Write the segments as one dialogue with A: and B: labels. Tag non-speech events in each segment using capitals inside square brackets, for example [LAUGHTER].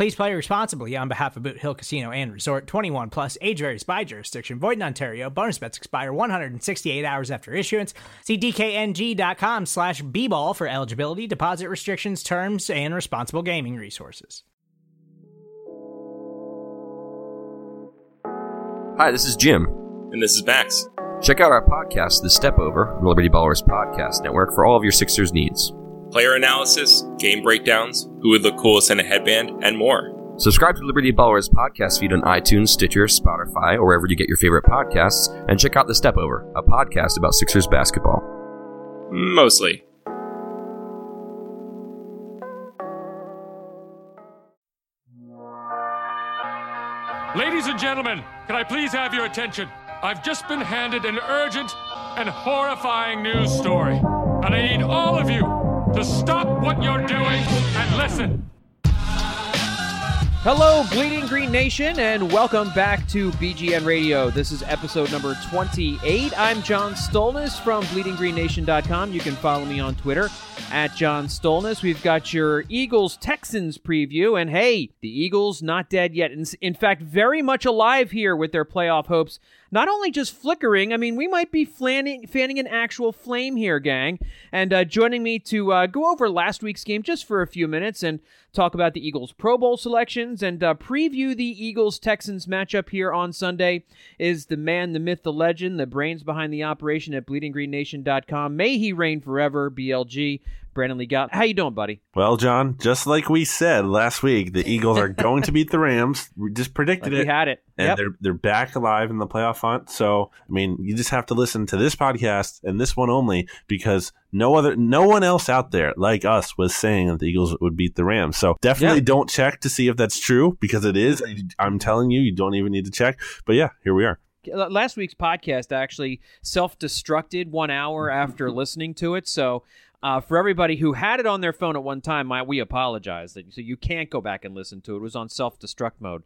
A: Please play responsibly on behalf of Boot Hill Casino and Resort 21 plus age varies by jurisdiction. Void in Ontario. Bonus bets expire 168 hours after issuance. See DKNG.com slash B ball for eligibility, deposit restrictions, terms, and responsible gaming resources.
B: Hi, this is Jim.
C: And this is Max.
B: Check out our podcast, The Step Over, Liberty Ballers Podcast Network, for all of your Sixers needs.
C: Player analysis, game breakdowns, who would look coolest in a headband, and more.
B: Subscribe to Liberty Ballers podcast feed on iTunes, Stitcher, Spotify, or wherever you get your favorite podcasts, and check out The Step Over, a podcast about Sixers basketball.
C: Mostly.
D: Ladies and gentlemen, can I please have your attention? I've just been handed an urgent and horrifying news story, and I need all of you to stop what you're doing and listen.
E: Hello, Bleeding Green Nation, and welcome back to BGN Radio. This is episode number 28. I'm John Stolnis from BleedingGreenNation.com. You can follow me on Twitter at John Stolnis. We've got your Eagles Texans preview, and hey, the Eagles not dead yet. In fact, very much alive here with their playoff hopes. Not only just flickering, I mean, we might be fanning, fanning an actual flame here, gang. And uh, joining me to uh, go over last week's game just for a few minutes and talk about the Eagles Pro Bowl selections and uh, preview the Eagles Texans matchup here on Sunday is the man, the myth, the legend, the brains behind the operation at BleedingGreenNation.com. May he reign forever, BLG. Brandon Lee Gowton. How you doing, buddy?
F: Well, John, just like we said last week, the [LAUGHS] Eagles are going to beat the Rams. We just predicted
E: like
F: it.
E: We had it.
F: And
E: yep.
F: they're they're back alive in the playoff hunt. So, I mean, you just have to listen to this podcast and this one only because no other no one else out there like us was saying that the Eagles would beat the Rams. So, definitely
E: Yeah.
F: don't check to see if that's true because it is. I'm telling you, you don't even need to check. But yeah, here we are.
E: last week's podcast actually self-destructed one hour after listening to it so uh, for everybody who had it on their phone at one time I, we apologize. So you can't go back and listen to it. It was on self-destruct mode.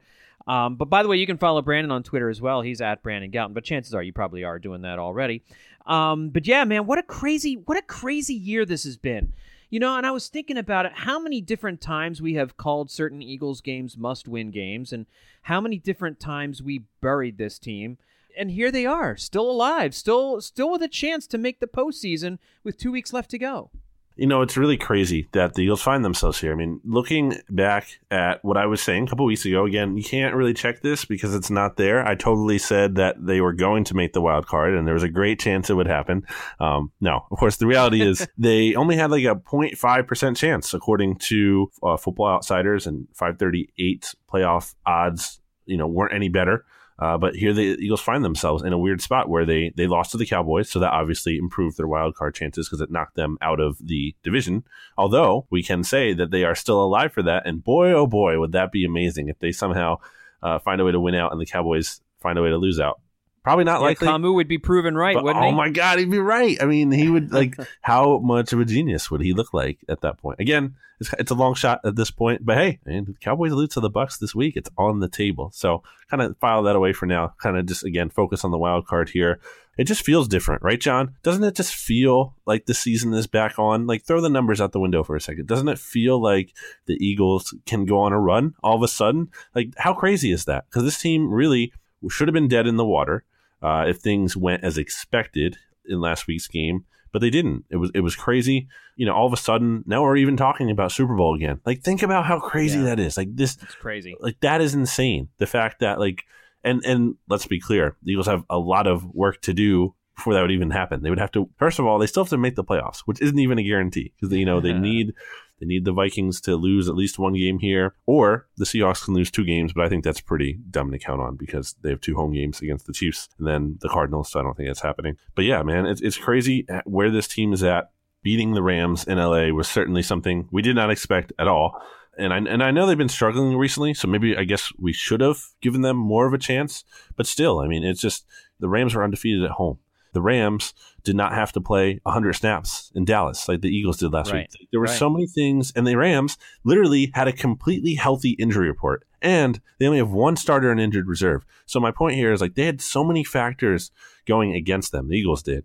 E: Um, but by the way you can follow brandon on twitter as well. He's at brandon Gowton, but chances are you probably are doing that already. Um, but yeah man what a crazy what a crazy year this has been. You know, and I was thinking about it, how many different times we have called certain Eagles games must win games, and how many different times we buried this team. And here they are, still alive, still still with a chance to make the postseason with two weeks left to go.
F: You know, it's really crazy that the Eagles find themselves here. I mean, looking back at what I was saying a couple weeks ago, again, you can't really check this because it's not there. I totally said that they were going to make the wild card, and there was a great chance it would happen. Um, no, of course, the reality is [LAUGHS] they only had like a 0.5% chance, according to uh, Football Outsiders, and 538 playoff odds, you know, weren't any better. Uh, but here the Eagles find themselves in a weird spot where they they lost to the Cowboys, so that obviously improved their wild card chances because it knocked them out of the division. Although we can say that they are still alive for that, and boy oh boy would that be amazing if they somehow uh, find a way to win out and the Cowboys find a way to lose out. Probably not
E: Yeah,
F: likely.
E: Kamu would be proven right,
F: but-
E: wouldn't
F: oh
E: he?
F: my god, he'd be right. I mean, he would like [LAUGHS] how much of a genius would he look like at that point? Again, it's, it's a long shot at this point, but hey, man, the Cowboys lose to the Bucs this week. It's on the table, so kind of file that away for now. Kind of just again focus on the wild card here. It just feels different, right, John? Doesn't it just feel like the season is back on? Like throw the numbers out the window for a second. Doesn't it feel like the Eagles can go on a run all of a sudden? Like how crazy is that? Because this team really should have been dead in the water uh, if things went as expected in last week's game, but they didn't. It was it was crazy. You know, all of a sudden now we're even talking about Super Bowl again. Like think about how crazy
E: Yeah.
F: that is. Like this,
E: It's crazy.
F: like that is insane. The fact that like and and let's be clear, the Eagles have a lot of work to do before that would even happen. They would have to first of all, they still have to make the playoffs, which isn't even a guarantee because you know they [LAUGHS] need they need the Vikings to lose at least one game here, or the Seahawks can lose two games. But I think that's pretty dumb to count on because they have two home games against the Chiefs and then the Cardinals. So I don't think that's happening. But yeah, man, it's it's crazy where this team is at. Beating the Rams in LA was certainly something we did not expect at all and I and I know they've been struggling recently, so maybe I guess we should have given them more of a chance. But still, I mean, it's just the Rams are undefeated at home. The Rams did not have to play 100 snaps in Dallas like the Eagles did last
E: Right.
F: week. There were
E: Right.
F: so many things, and the Rams literally had a completely healthy injury report, and they only have one starter in injured reserve. So my point here is like they had so many factors going against them. The Eagles did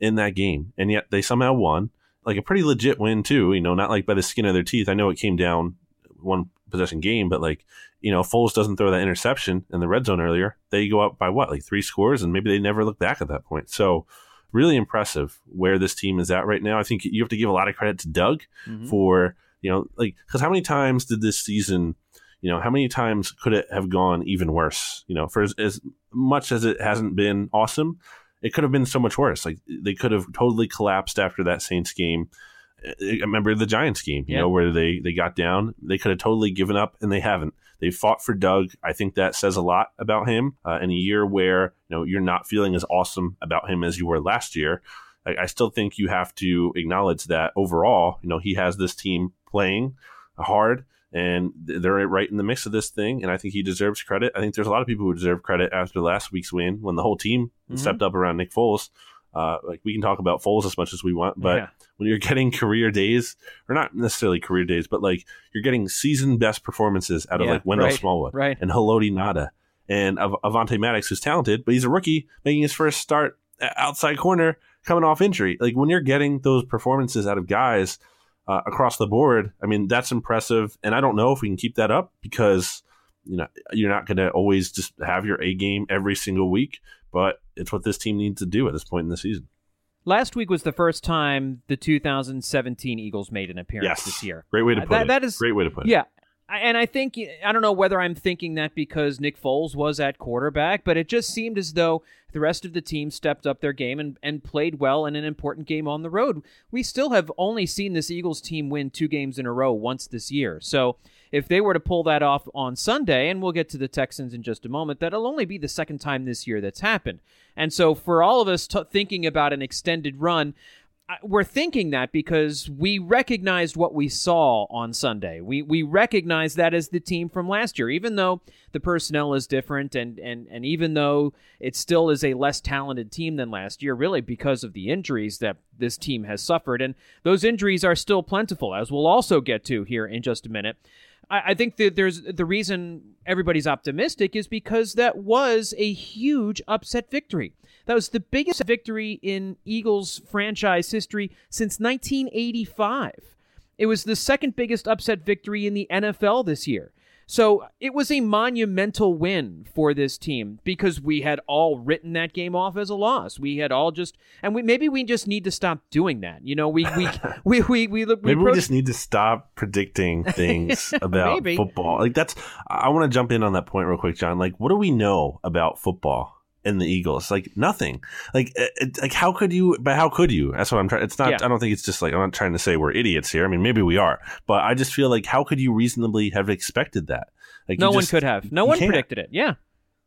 F: in that game, and yet they somehow won. Like a pretty legit win too. You know, not like by the skin of their teeth. I know it came down one possession game, but like you know, Foles doesn't throw that interception in the red zone earlier. They go up by what, like three scores, and maybe they never look back at that point. So, really impressive where this team is at right now. I think you have to give a lot of credit to Doug
E: Mhm.
F: for you know, like because how many times did this season, you know, how many times could it have gone even worse? You know, for as, as much as it hasn't been awesome, it could have been so much worse. Like they could have totally collapsed after that Saints game. I remember the Giants game, you
E: Yeah.
F: know, where they they got down. They could have totally given up, and they haven't. They fought for Doug. I think that says a lot about him uh, in a year where you know you're not feeling as awesome about him as you were last year. I, I still think you have to acknowledge that overall, you know, he has this team playing hard, and they're right in the mix of this thing. And I think he deserves credit. I think there's a lot of people who deserve credit after last week's win when the whole team
E: Mhm.
F: stepped up around Nick Foles. Uh, like we can talk about Foles as much as we want, but
E: Yeah.
F: when you're getting career days, or not necessarily career days, but like you're getting season best performances out of
E: Yeah,
F: like Wendell
E: right,
F: Smallwood
E: right.
F: and Haloti Ngata and Av- Avonte Maddox, who's talented, but he's a rookie making his first start outside corner coming off injury. Like when you're getting those performances out of guys uh, across the board, I mean that's impressive, and I don't know if we can keep that up because you know you're not going to always just have your A game every single week, but it's what this team needs to do at this point in the season.
E: Last week was the first time the 2017 Eagles made an appearance
F: Yes,
E: this year.
F: Great way to
E: Uh,
F: put
E: that-
F: it.
E: that is-
F: great way to put it.
E: Yeah. And I think, I don't know whether I'm thinking that because Nick Foles was at quarterback, but it just seemed as though the rest of the team stepped up their game and, and played well in an important game on the road. We still have only seen this Eagles team win two games in a row once this year. So if they were to pull that off on Sunday, and we'll get to the Texans in just a moment, that'll only be the second time this year that's happened. And so for all of us t- thinking about an extended run, we're thinking that because we recognized what we saw on Sunday. We we recognize that as the team from last year, even though the personnel is different, and and and even though it still is a less talented team than last year, really because of the injuries that this team has suffered, and those injuries are still plentiful, as we'll also get to here in just a minute. I, I think that there's the reason everybody's optimistic is because that was a huge upset victory. That was the biggest victory in Eagles franchise history since 1985. It was the second biggest upset victory in the NFL this year. So it was a monumental win for this team because we had all written that game off as a loss. We had all just, and we maybe we just need to stop doing that. You know, we we [LAUGHS] we we we, we,
F: Maybe we just need to stop predicting [LAUGHS] things about football. Like that's I want to jump in on that point real quick, John. Like what do we know about football in the Eagles? Like nothing. Like it, it- like how could you but how could you? That's what I'm trying it's not
E: Yeah.
F: I don't think it's just like I'm not trying to say we're idiots here. I mean maybe we are, but I just feel like how could you reasonably have expected that? Like
E: No one
F: just-
E: could have. No one
F: can't.
E: predicted it. Yeah.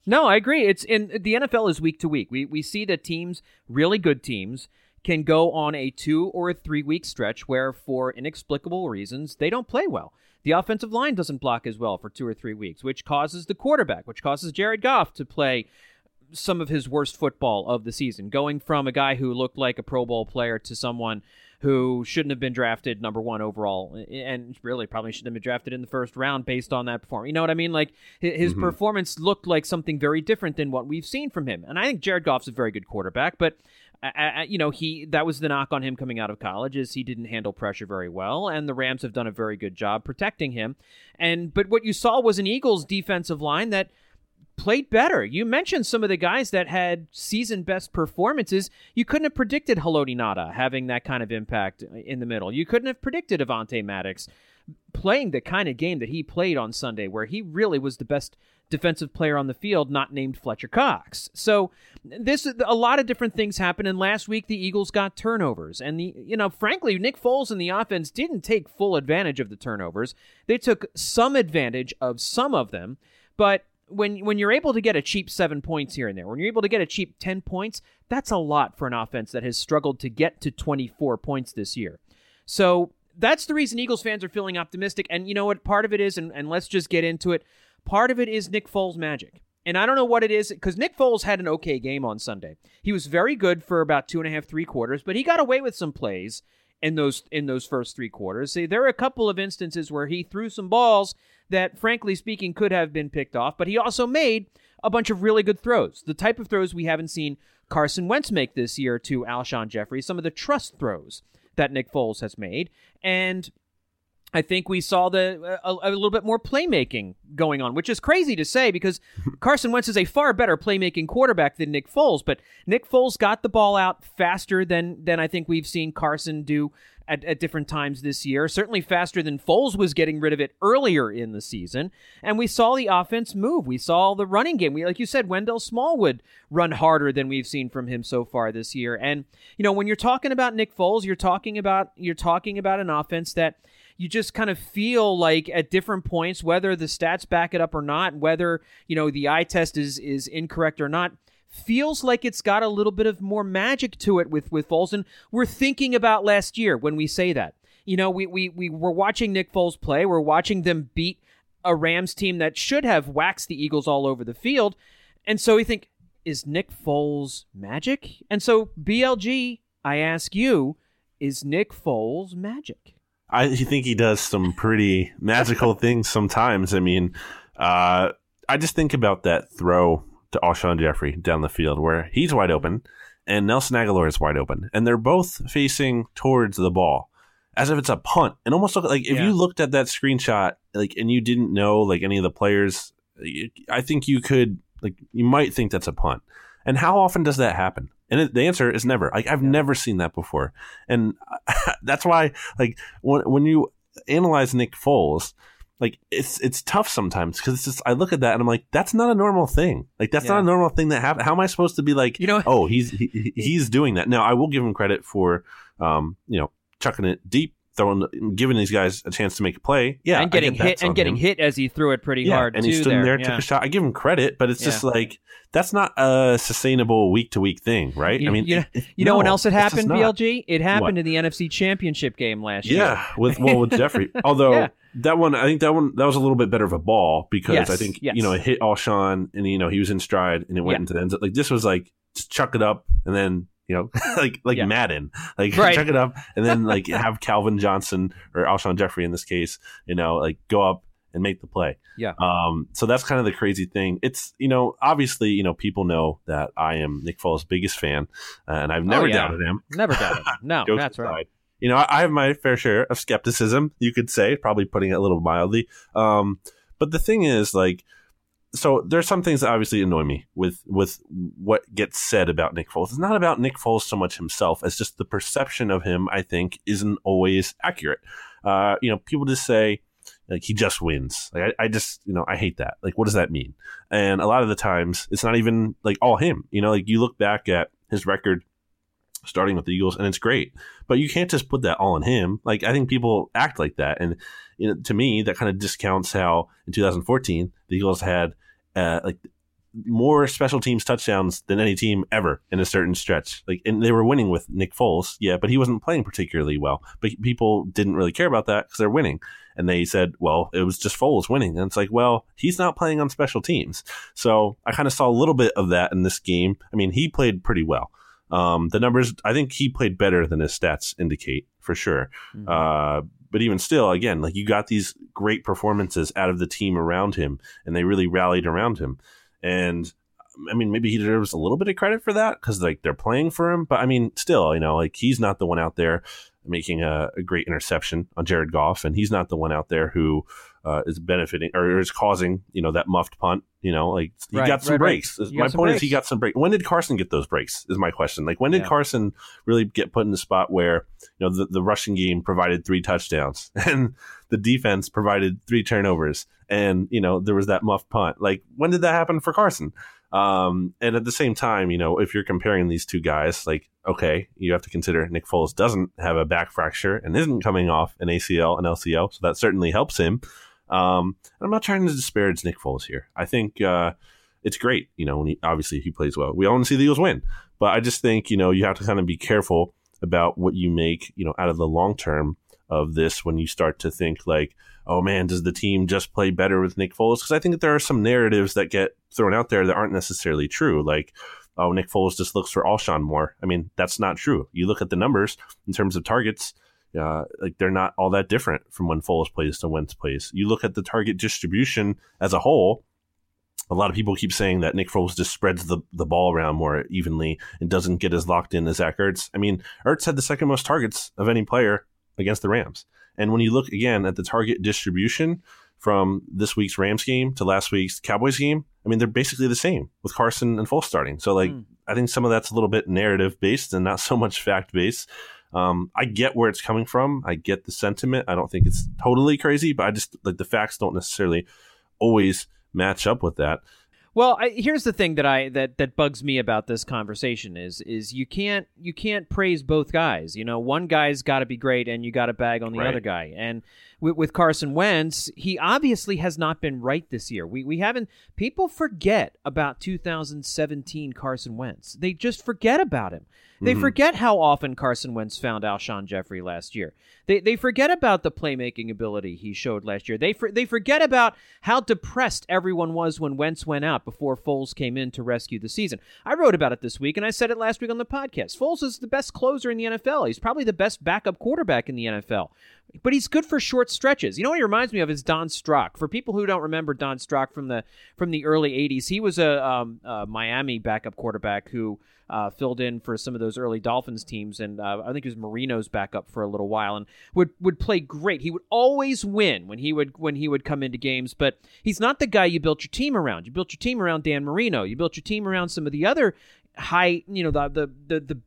E: No, I agree. It's in the NFL is week to week. We we see that teams, really good teams, can go on a two or a three week stretch where, for inexplicable reasons, they don't play well. The offensive line doesn't block as well for two or three weeks, which causes the quarterback, which causes Jared Goff to play some of his worst football of the season, going from a guy who looked like a Pro Bowl player to someone who shouldn't have been drafted number one overall, and really probably shouldn't have been drafted in the first round based on that performance. You know what I mean? Like hi- his mm-hmm. performance looked like something very different than what we've seen from him. And I think Jared Goff's a very good quarterback, but. I, you know, he that was the knock on him coming out of college is he didn't handle pressure very well, and the Rams have done a very good job protecting him. And but what you saw was an Eagles defensive line that played better. You mentioned some of the guys that had season best performances. You couldn't have predicted Haloti Ngata having that kind of impact in the middle. You couldn't have predicted Avonte Maddox playing the kind of game that he played on Sunday, where he really was the best defensive player on the field not named Fletcher Cox. So this a lot of different things happened and last week the Eagles got turnovers and the you know frankly Nick Foles and the offense didn't take full advantage of the turnovers. They took some advantage of some of them, but when when you're able to get a cheap 7 points here and there, when you're able to get a cheap 10 points, that's a lot for an offense that has struggled to get to 24 points this year. So that's the reason Eagles fans are feeling optimistic. And you know what? Part of it is, and, and let's just get into it. Part of it is Nick Foles' magic. And I don't know what it is because Nick Foles had an okay game on Sunday. He was very good for about two and a half, three quarters, but he got away with some plays in those in those first three quarters. See, there are a couple of instances where he threw some balls that, frankly speaking, could have been picked off, but he also made a bunch of really good throws. The type of throws we haven't seen Carson Wentz make this year to Alshon Jeffery, some of the trust throws that Nick Foles has made. And I think we saw the uh, a, a, little bit more playmaking going on, which is crazy to say because [LAUGHS] Carson Wentz is a far better playmaking quarterback than Nick Foles. But Nick Foles got the ball out faster than than I think we've seen Carson do at, at different times this year. Certainly faster than Foles was getting rid of it earlier in the season. And we saw the offense move. We saw the running game. We, like you said, Wendell Smallwood run harder than we've seen from him so far this year. And you know, when you're talking about Nick Foles, you're talking about you're talking about an offense that you just kind of feel like at different points, whether the stats back it up or not, whether you know the eye test is is incorrect or not, feels like it's got a little bit of more magic to it with with Foles. And we're thinking about last year when we say that. You know, we we we were watching Nick Foles play. We're watching them beat a Rams team that should have waxed the Eagles all over the field. And so we think, is Nick Foles magic? And so BLG, I ask you, is Nick Foles magic?
F: I think he does some pretty magical [LAUGHS] things sometimes. I mean, uh, I just think about that throw to Alshon Jeffery down the field where he's wide open and Nelson Agholor is wide open, and they're both facing towards the ball as if it's a punt. And almost look like if yeah. you looked at that screenshot, like and you didn't know like any of the players, I think you could like you might think that's a punt. And how often does that happen? And it, the answer is never. Like I've yeah. never seen that before, and [LAUGHS] that's why like when when you analyze Nick Foles, like it's it's tough sometimes because it's just I look at that and I'm like that's not a normal thing like that's yeah. not a normal thing that happens how am I supposed to be like you know oh he's he, [LAUGHS] he's doing that now I will give him credit for um you know chucking it deep throwing giving these guys a chance to make a play yeah
E: and getting hit and getting
F: him.
E: hit as he threw it pretty
F: yeah,
E: hard
F: and he stood
E: there,
F: there
E: yeah.
F: took a shot I give him credit but it's yeah. just like that's not a sustainable week to week thing right
E: you,
F: I mean
E: you know, you know when else it happened BLG it happened what? in the NFC Championship game last
F: year
E: yeah
F: with well with Jeffery [LAUGHS] although that one, I think that one that was a little bit better of a ball because
E: yes,
F: I think
E: yes.
F: you know it hit Alshon and you know he was in stride and it went into the end. Zone. Like this was like just chuck it up and then you know [LAUGHS] like like yeah. Madden, like [LAUGHS] right. chuck it up and then like [LAUGHS] have Calvin Johnson or Alshon Jeffery in this case, you know, like go up and make the play.
E: Yeah.
F: Um. So that's kind of the crazy thing. It's you know obviously you know people know that I am Nick Foles' biggest fan, uh, and I've never oh, yeah. doubted him.
E: Never doubted him. No, that's aside. right
F: you know, I, I, have my fair share of skepticism, you could say, probably putting it a little mildly. Um, but the thing is, like, so there's some things that obviously annoy me with with what gets said about Nick Foles. It's not about Nick Foles so much himself as just the perception of him. I think isn't always accurate. Uh, you know, people just say like he just wins. Like I, I, just you know I hate that. Like what does that mean? And a lot of the times it's not even like all him. You know, like you look back at his record starting with the Eagles, and it's great. But you can't just put that all on him. Like I think people act like that, and you know, to me, that kind of discounts how in 2014 the Eagles had uh, like more special teams touchdowns than any team ever in a certain stretch. Like, and they were winning with Nick Foles, yeah, but he wasn't playing particularly well. But people didn't really care about that because they're winning. And they said, well, it was just Foles winning. And it's like, well, he's not playing on special teams. So I kind of saw a little bit of that in this game. I mean, he played pretty well. Um, the numbers, I think he played better than his stats indicate for sure. Mm-hmm. Uh, but even still, again, like you got these great performances out of the team around him, and they really rallied around him. And I mean, maybe he deserves a little bit of credit for that because like they're playing for him. But I mean, still, you know, like he's not the one out there making a, a great interception on Jared Goff, and he's not the one out there who uh, is benefiting or is causing you know that muffed punt. You know, like he
E: Right,
F: got some
E: right, right.
F: breaks.
E: Got
F: My point is he got some breaks. When did Carson get those breaks? Is my question. Like when did
E: Yeah.
F: Carson really get put in the spot where you know the, the rushing game provided three touchdowns [LAUGHS] and the defense provided three turnovers and you know there was that muffed punt. Like when did that happen for Carson? Um, and at the same time, you know, if you're comparing these two guys, like, okay, you have to consider Nick Foles doesn't have a back fracture and isn't coming off an ACL and LCL, so that certainly helps him. Um, I'm not trying to disparage Nick Foles here. I think uh, it's great, you know, when he obviously he plays well. We all want to see the Eagles win, but I just think you know you have to kind of be careful about what you make, you know, out of the long term of this when you start to think like, oh man, does the team just play better with Nick Foles? Because I think there are some narratives that get thrown out there that aren't necessarily true. Like, oh, Nick Foles just looks for Alshon more. I mean, that's not true. You look at the numbers in terms of targets, uh, like they're not all that different from when Foles plays to Wentz plays. You look at the target distribution as a whole. A lot of people keep saying that Nick Foles just spreads the, the ball around more evenly and doesn't get as locked in as Zach Ertz. I mean, Ertz had the second most targets of any player against the Rams. And when you look again at the target distribution from this week's Rams game to last week's Cowboys game, I mean, they're basically the same with Carson and Foles starting. So, like,
E: Mm.
F: I think some of that's a little bit narrative based and not so much fact based. Um, I get where it's coming from. I get the sentiment. I don't think it's totally crazy, but I just like the facts don't necessarily always match up with that.
E: Well, I, here's the thing that I that that bugs me about this conversation is is you can't you can't praise both guys. You know, one guy's got to be great, and you got to bag on the
F: Right.
E: other guy. And with, with Carson Wentz, he obviously has not been right this year. We we haven't. People forget about 2017 Carson Wentz. They just forget about him. They
F: Mhm.
E: forget how often Carson Wentz found Alshon Jeffery last year. They they forget about the playmaking ability he showed last year. They for, they forget about how depressed everyone was when Wentz went out before Foles came in to rescue the season. I wrote about it this week, and I said it last week on the podcast. Foles is the best closer in the NFL. He's probably the best backup quarterback in the NFL. But he's good for short stretches. You know what he reminds me of is Don Strock. For people who don't remember Don Strock from the from the early '80s, he was a, um, a Miami backup quarterback who uh, filled in for some of those early Dolphins teams, and uh, I think he was Marino's backup for a little while, and would would play great. He would always win when he would when he would come into games, but he's not the guy you built your team around. You built your team around Dan Marino. You built your team around some of the other high, you know, the the the, the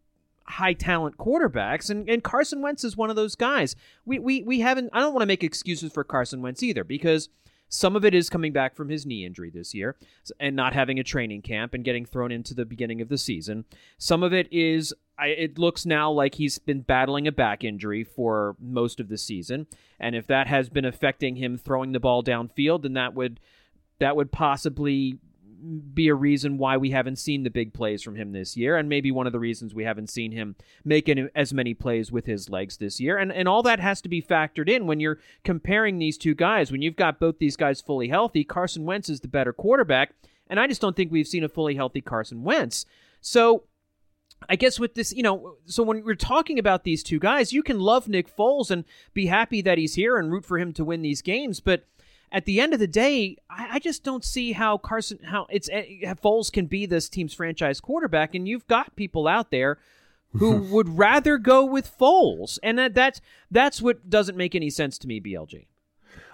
E: high talent quarterbacks and, and Carson Wentz is one of those guys. We we we haven't I don't want to make excuses for Carson Wentz either because some of it is coming back from his knee injury this year and not having a training camp and getting thrown into the beginning of the season. Some of it is I, it looks now like he's been battling a back injury for most of the season, and if that has been affecting him throwing the ball downfield, then that would that would possibly be a reason why we haven't seen the big plays from him this year, and maybe one of the reasons we haven't seen him making as many plays with his legs this year. And and all that has to be factored in when you're comparing these two guys. When you've got both these guys fully healthy, Carson Wentz is the better quarterback, and I just don't think we've seen a fully healthy Carson Wentz. So I guess with this, you know, so when we're talking about these two guys, you can love Nick Foles and be happy that he's here and root for him to win these games, but at the end of the day, I, I just don't see how Carson, how it's eh, Foles can be this team's franchise quarterback, and you've got people out there who [LAUGHS] would rather go with Foles, and that, that's that's what doesn't make any sense to me, BLG.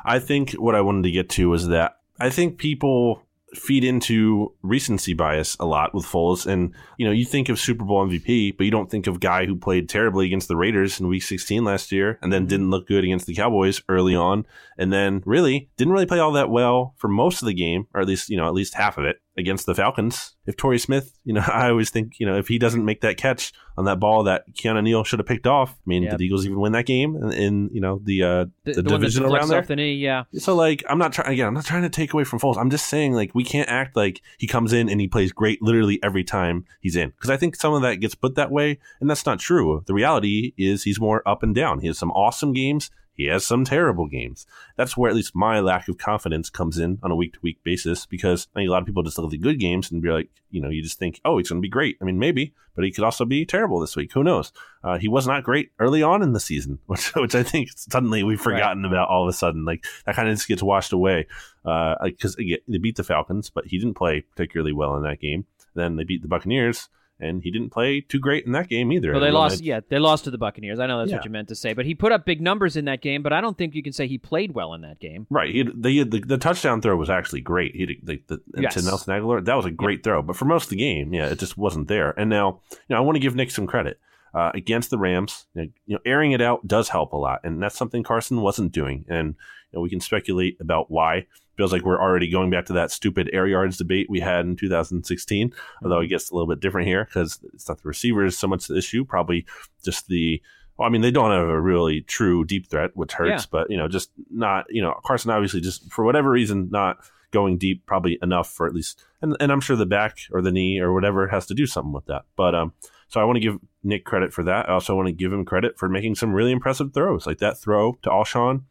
F: I think what I wanted to get to was that I think people feed into recency bias a lot with Foles. And, you know, you think of Super Bowl MVP, but you don't think of guy who played terribly against the Raiders in week 16 last year and then mm-hmm. didn't look good against the Cowboys early on. And then really didn't really play all that well for most of the game, or at least, you know, at least half of it against the Falcons. If Torrey Smith, you know, [LAUGHS] I always think, you know, if he doesn't make that catch on that ball that Keanu Neal should have picked off, I mean, did the Eagles even win that game in, in you know, the, uh,
E: The,
F: the,
E: the
F: division around there?
E: the knee, yeah.
F: So like I'm not trying again, I'm not trying to take away from Foles. I'm just saying like we can't act like he comes in and he plays great literally every time he's in. Because I think some of that gets put that way, and that's not true. The reality is he's more up and down. He has some awesome games. He has some terrible games. That's where at least my lack of confidence comes in on a week to week basis because I think a lot of people just look at the good games and be like, you know, you just think, oh, he's going to be great. I mean, maybe, but he could also be terrible this week. Who knows? Uh, he was not great early on in the season, [LAUGHS] which, which I think suddenly we've forgotten about all of a sudden. Like that kind of just gets washed away because they beat the Falcons, but he didn't play particularly well in that game. Then they beat the Buccaneers. And he didn't play too great in that game either.
E: Well, they
F: Everyone
E: lost.
F: had-
E: Yeah, they lost to the Buccaneers. I know that's
F: Yeah.
E: what you meant to say, but he put up big numbers in that game. But I don't think you can say he played well in that game.
F: Right. He they the, the touchdown throw was actually great. He the, the,
E: Yes.
F: to Nelson Agholor. That was a great throw. But for most of the game, yeah, it just wasn't there. And now, you know, I want to give Nick some credit. Uh, against the Rams, you know, you know, airing it out does help a lot, and that's something Carson wasn't doing. And you know, we can speculate about why. Feels like we're already going back to that stupid air yards debate we had in 2016. Although I guess a little bit different here because it's not the receivers so much the issue, probably just the well, I mean, they don't have a really true deep threat, which hurts,
E: Yeah.
F: but you know, just not, you know, Carson obviously just for whatever reason not going deep, probably enough for at least, and, and I'm sure the back or the knee or whatever has to do something with that. But um, so I want to give Nick credit for that. I also want to give him credit for making some really impressive throws, like that throw to Alshon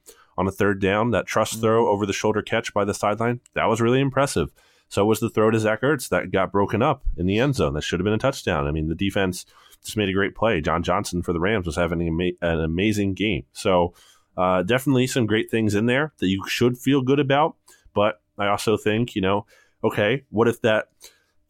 F: on a third down, that trust throw over the shoulder catch by the sideline. That was really impressive. So was the throw to Zach Ertz that got broken up in the end zone. That should have been a touchdown. I mean, the defense just made a great play. John Johnson for the Rams was having an, ama- an amazing game. So uh, definitely some great things in there that you should feel good about. But I also think, you know, okay, what if that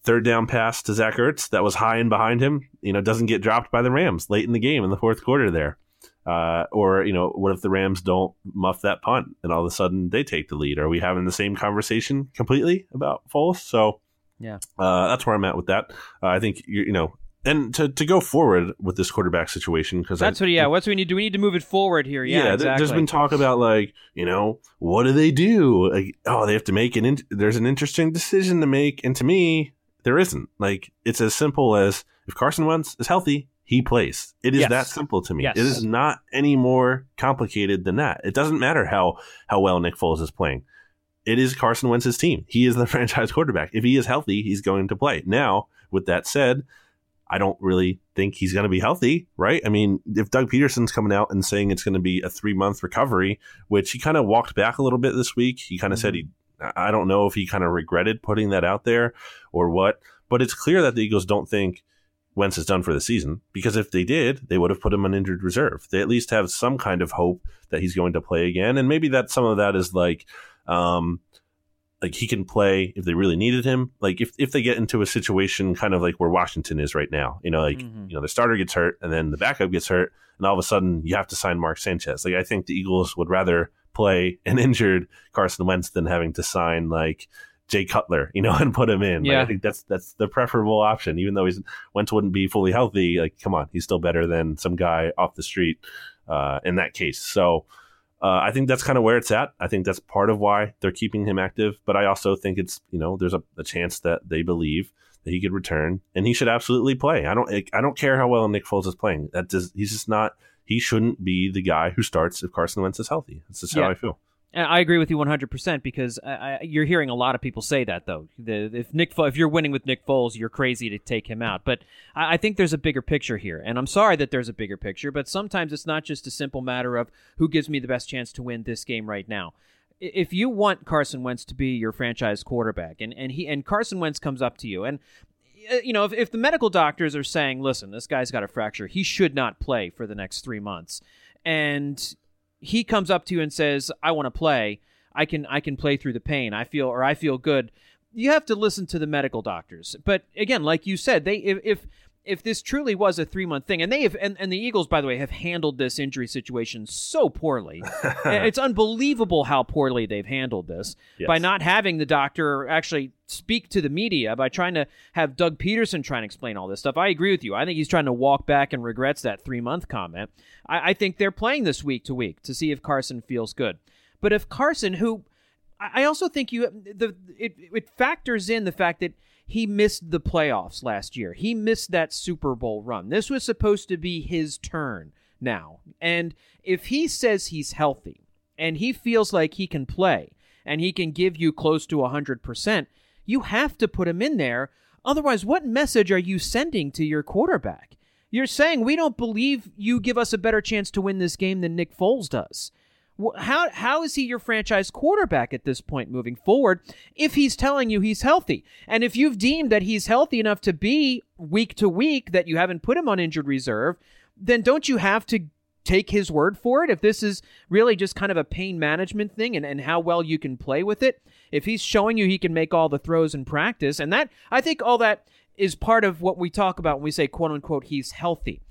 F: third down pass to Zach Ertz that was high and behind him, you know, doesn't get dropped by the Rams late in the game in the fourth quarter there? Uh, or you know, what if the Rams don't muff that punt and all of a sudden they take the lead? Are we having the same conversation completely about Foles? So
E: Yeah.
F: uh, that's where I'm at with that. Uh, I think you, you know, and to, to go forward with this quarterback situation because
E: That's what. Yeah. What's we need? Do we need to move it forward here? Yeah.
F: there-
E: exactly.
F: there's been talk about like you know what do they do? Like oh they have to make an in- there's an interesting decision to make, and to me there isn't. Like it's as simple as if Carson Wentz is healthy, he plays. It is
E: Yes.
F: that simple to me.
E: Yes.
F: It is not any more complicated than that. It doesn't matter how how well Nick Foles is playing. It is Carson Wentz's team. He is the [LAUGHS] franchise quarterback. If he is healthy, he's going to play. Now, with that said, I don't really think he's going to be healthy, right? I mean, if Doug Pederson's coming out and saying it's going to be a three month recovery, which he kind of walked back a little bit this week, he kind of said mm-hmm. he, I don't know if he kind of regretted putting that out there or what, but it's clear that the Eagles don't think Wentz is done for the season because if they did, they would have put him on injured reserve. They at least have some kind of hope that he's going to play again, and maybe that some of that is like, um, like he can play if they really needed him. Like if, if they get into a situation kind of like where Washington is right now, you know, like
E: Mhm.
F: you know the starter gets hurt and then the backup gets hurt, and all of a sudden you have to sign Mark Sanchez. Like I think the Eagles would rather play an [LAUGHS] injured Carson Wentz than having to sign like Jay Cutler, you know, [LAUGHS] and put him in. Like,
E: Yeah.
F: I think that's that's the preferable option, even though he's Wentz wouldn't be fully healthy. Like, come on, he's still better than some guy off the street uh, in that case. So uh, I think that's kind of where it's at. I think that's part of why they're keeping him active. But I also think it's you know there's a, a chance that they believe that he could return and he should absolutely play. I don't I don't care how well Nick Foles is playing. That does he's just not. He shouldn't be the guy who starts if Carson Wentz is healthy. That's just
E: Yeah.
F: how I feel.
E: And I agree with you 100% because I, I, you're hearing a lot of people say that though. The, if Nick, if you're winning with Nick Foles, you're crazy to take him out. But I, I think there's a bigger picture here, and I'm sorry that there's a bigger picture. But sometimes it's not just a simple matter of who gives me the best chance to win this game right now. If you want Carson Wentz to be your franchise quarterback, and, and he and Carson Wentz comes up to you, and uh, you know if, if the medical doctors are saying, "Listen, this guy's got a fracture, he should not play for the next three months," and he comes up to you and says, "I want to play. I can I can play through the pain. I feel or I feel good." You have to listen to the medical doctors. But again, like you said, they if if, if this truly was a three month thing, and they have and, and the Eagles, by the way, have handled this injury situation so poorly. [LAUGHS] it's unbelievable how poorly they've handled this
F: Yes.
E: by not having the doctor actually speak to the media by trying to have Doug Pederson try and explain all this stuff. I agree with you. I think he's trying to walk back and regrets that three month comment. I, I think they're playing this week to week to see if Carson feels good. But if Carson, who I I also think you the it, it factors in the fact that he missed the playoffs last year. He missed that Super Bowl run. This was supposed to be his turn now. And if he says he's healthy and he feels like he can play and he can give you close to 100%, you have to put him in there. Otherwise, what message are you sending to your quarterback? You're saying we don't believe you give us a better chance to win this game than Nick Foles does. How how is he your franchise quarterback at this point moving forward if he's telling you he's healthy? And if you've deemed that he's healthy enough to be week to week that you haven't put him on injured reserve, then don't you have to take his word for it if this is really just kind of a pain management thing and, and how well you can play with it? If he's showing you he can make all the throws in practice, and that I think all that is part of what we talk about when we say quote unquote he's healthy.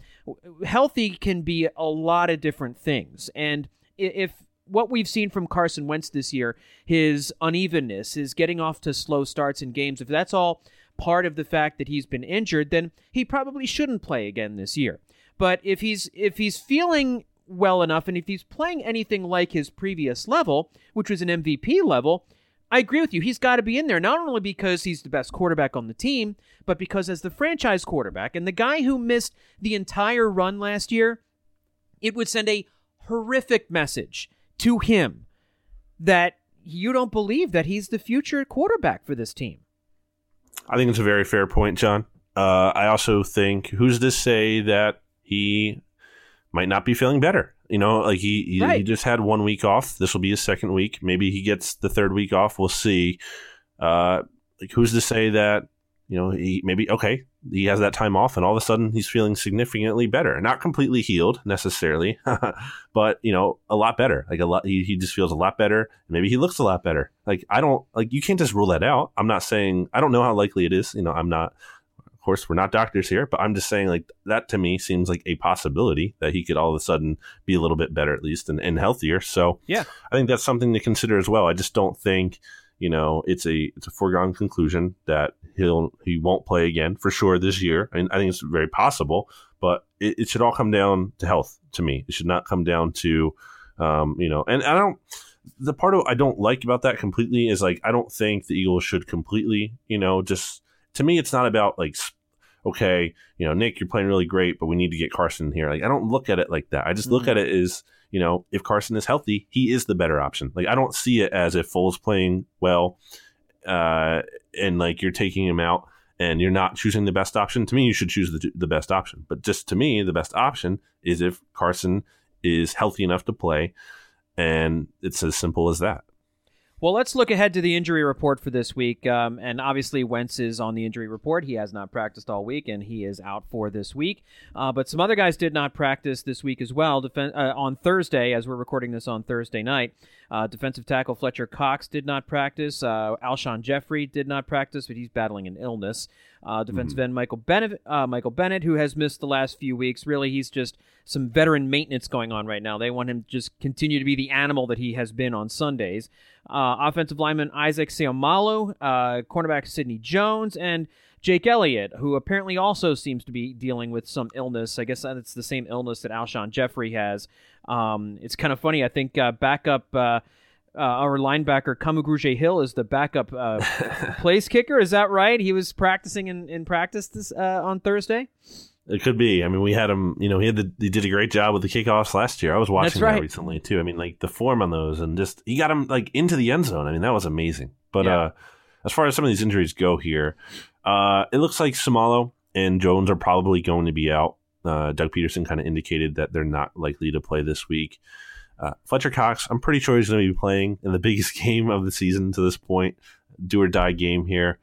E: Healthy can be a lot of different things. And if what we've seen from Carson Wentz this year, his unevenness, his getting off to slow starts in games, if that's all part of the fact that he's been injured, then he probably shouldn't play again this year. But if he's if he's feeling well enough and if he's playing anything like his previous level, which was an MVP level, I agree with you. He's got to be in there, not only because he's the best quarterback on the team, but because as the franchise quarterback and the guy who missed the entire run last year, it would send a horrific message to him that you don't believe that he's the future quarterback for this team.
F: I think it's a very fair point, John. Uh, I also think who's to say that he might not be feeling better? You know, like he he, right. he just had one week off. This will be his second week. Maybe he gets the third week off. We'll see. Uh, like who's to say that you know he maybe okay he has that time off and all of a sudden he's feeling significantly better. Not completely healed necessarily [LAUGHS] but you know a lot better. Like a lot he, he just feels a lot better maybe he looks a lot better. Like i don't like you can't just rule that out. I'm not saying i don't know how likely it is. You know i'm not of course we're not doctors here but i'm just saying like that to me seems like a possibility that he could all of a sudden be a little bit better at least and, and healthier. So
E: yeah.
F: I think that's something to consider as well. I just don't think you know, it's a it's a foregone conclusion that he'll he won't play again for sure this year. I, mean, I think it's very possible, but it, it, should all come down to health. To me, it should not come down to, um, you know, and I don't. The part of I don't like about that completely is like I don't think the Eagles should completely, you know, just to me it's not about like okay, you know, Nick, you're playing really great, but we need to get Carson here. Like I don't look at it like that. I just mm-hmm. look at it as you know, if Carson is healthy, he is the better option. Like I don't see it as if Foles playing well, uh, and like you're taking him out and you're not choosing the best option. To me, you should choose the the best option. But just to me, the best option is if Carson is healthy enough to play, and it's as simple as that.
E: Well, let's look ahead to the injury report for this week. Um, and obviously, Wentz is on the injury report. He has not practiced all week, and he is out for this week. Uh, but some other guys did not practice this week as well. Defen- uh, on Thursday, as we're recording this on Thursday night, uh, defensive tackle Fletcher Cox did not practice. Uh, Alshon Jeffery did not practice, but he's battling an illness. Uh, defensive mm-hmm. end Michael Bennett, uh, Michael Bennett, who has missed the last few weeks. Really, he's just some veteran maintenance going on right now. They want him to just continue to be the animal that he has been on Sundays. Uh, offensive lineman Isaac Seumalo, uh, cornerback Sidney Jones, and Jake Elliott, who apparently also seems to be dealing with some illness. I guess it's the same illness that Alshon Jeffery has. Um, it's kind of funny. I think uh, backup. Uh, uh, our linebacker Kamu Grugier Hill is the backup uh, [LAUGHS] place kicker. Is that right? He was practicing in, in practice this uh, on Thursday.
F: It could be. I mean, we had him. You know, he had the, he did a great job with the kickoffs last year. I was watching right. that recently too. I mean, like the form on those, and just he got him like into the end zone. I mean, that was amazing. But yeah. uh, as far as some of these injuries go here, uh, it looks like Seumalo and Jones are probably going to be out. Uh, Doug Pederson kind of indicated that they're not likely to play this week. Uh, Fletcher Cox, I'm pretty sure he's going to be playing in the [LAUGHS] biggest game of the season to this point, do or die game here.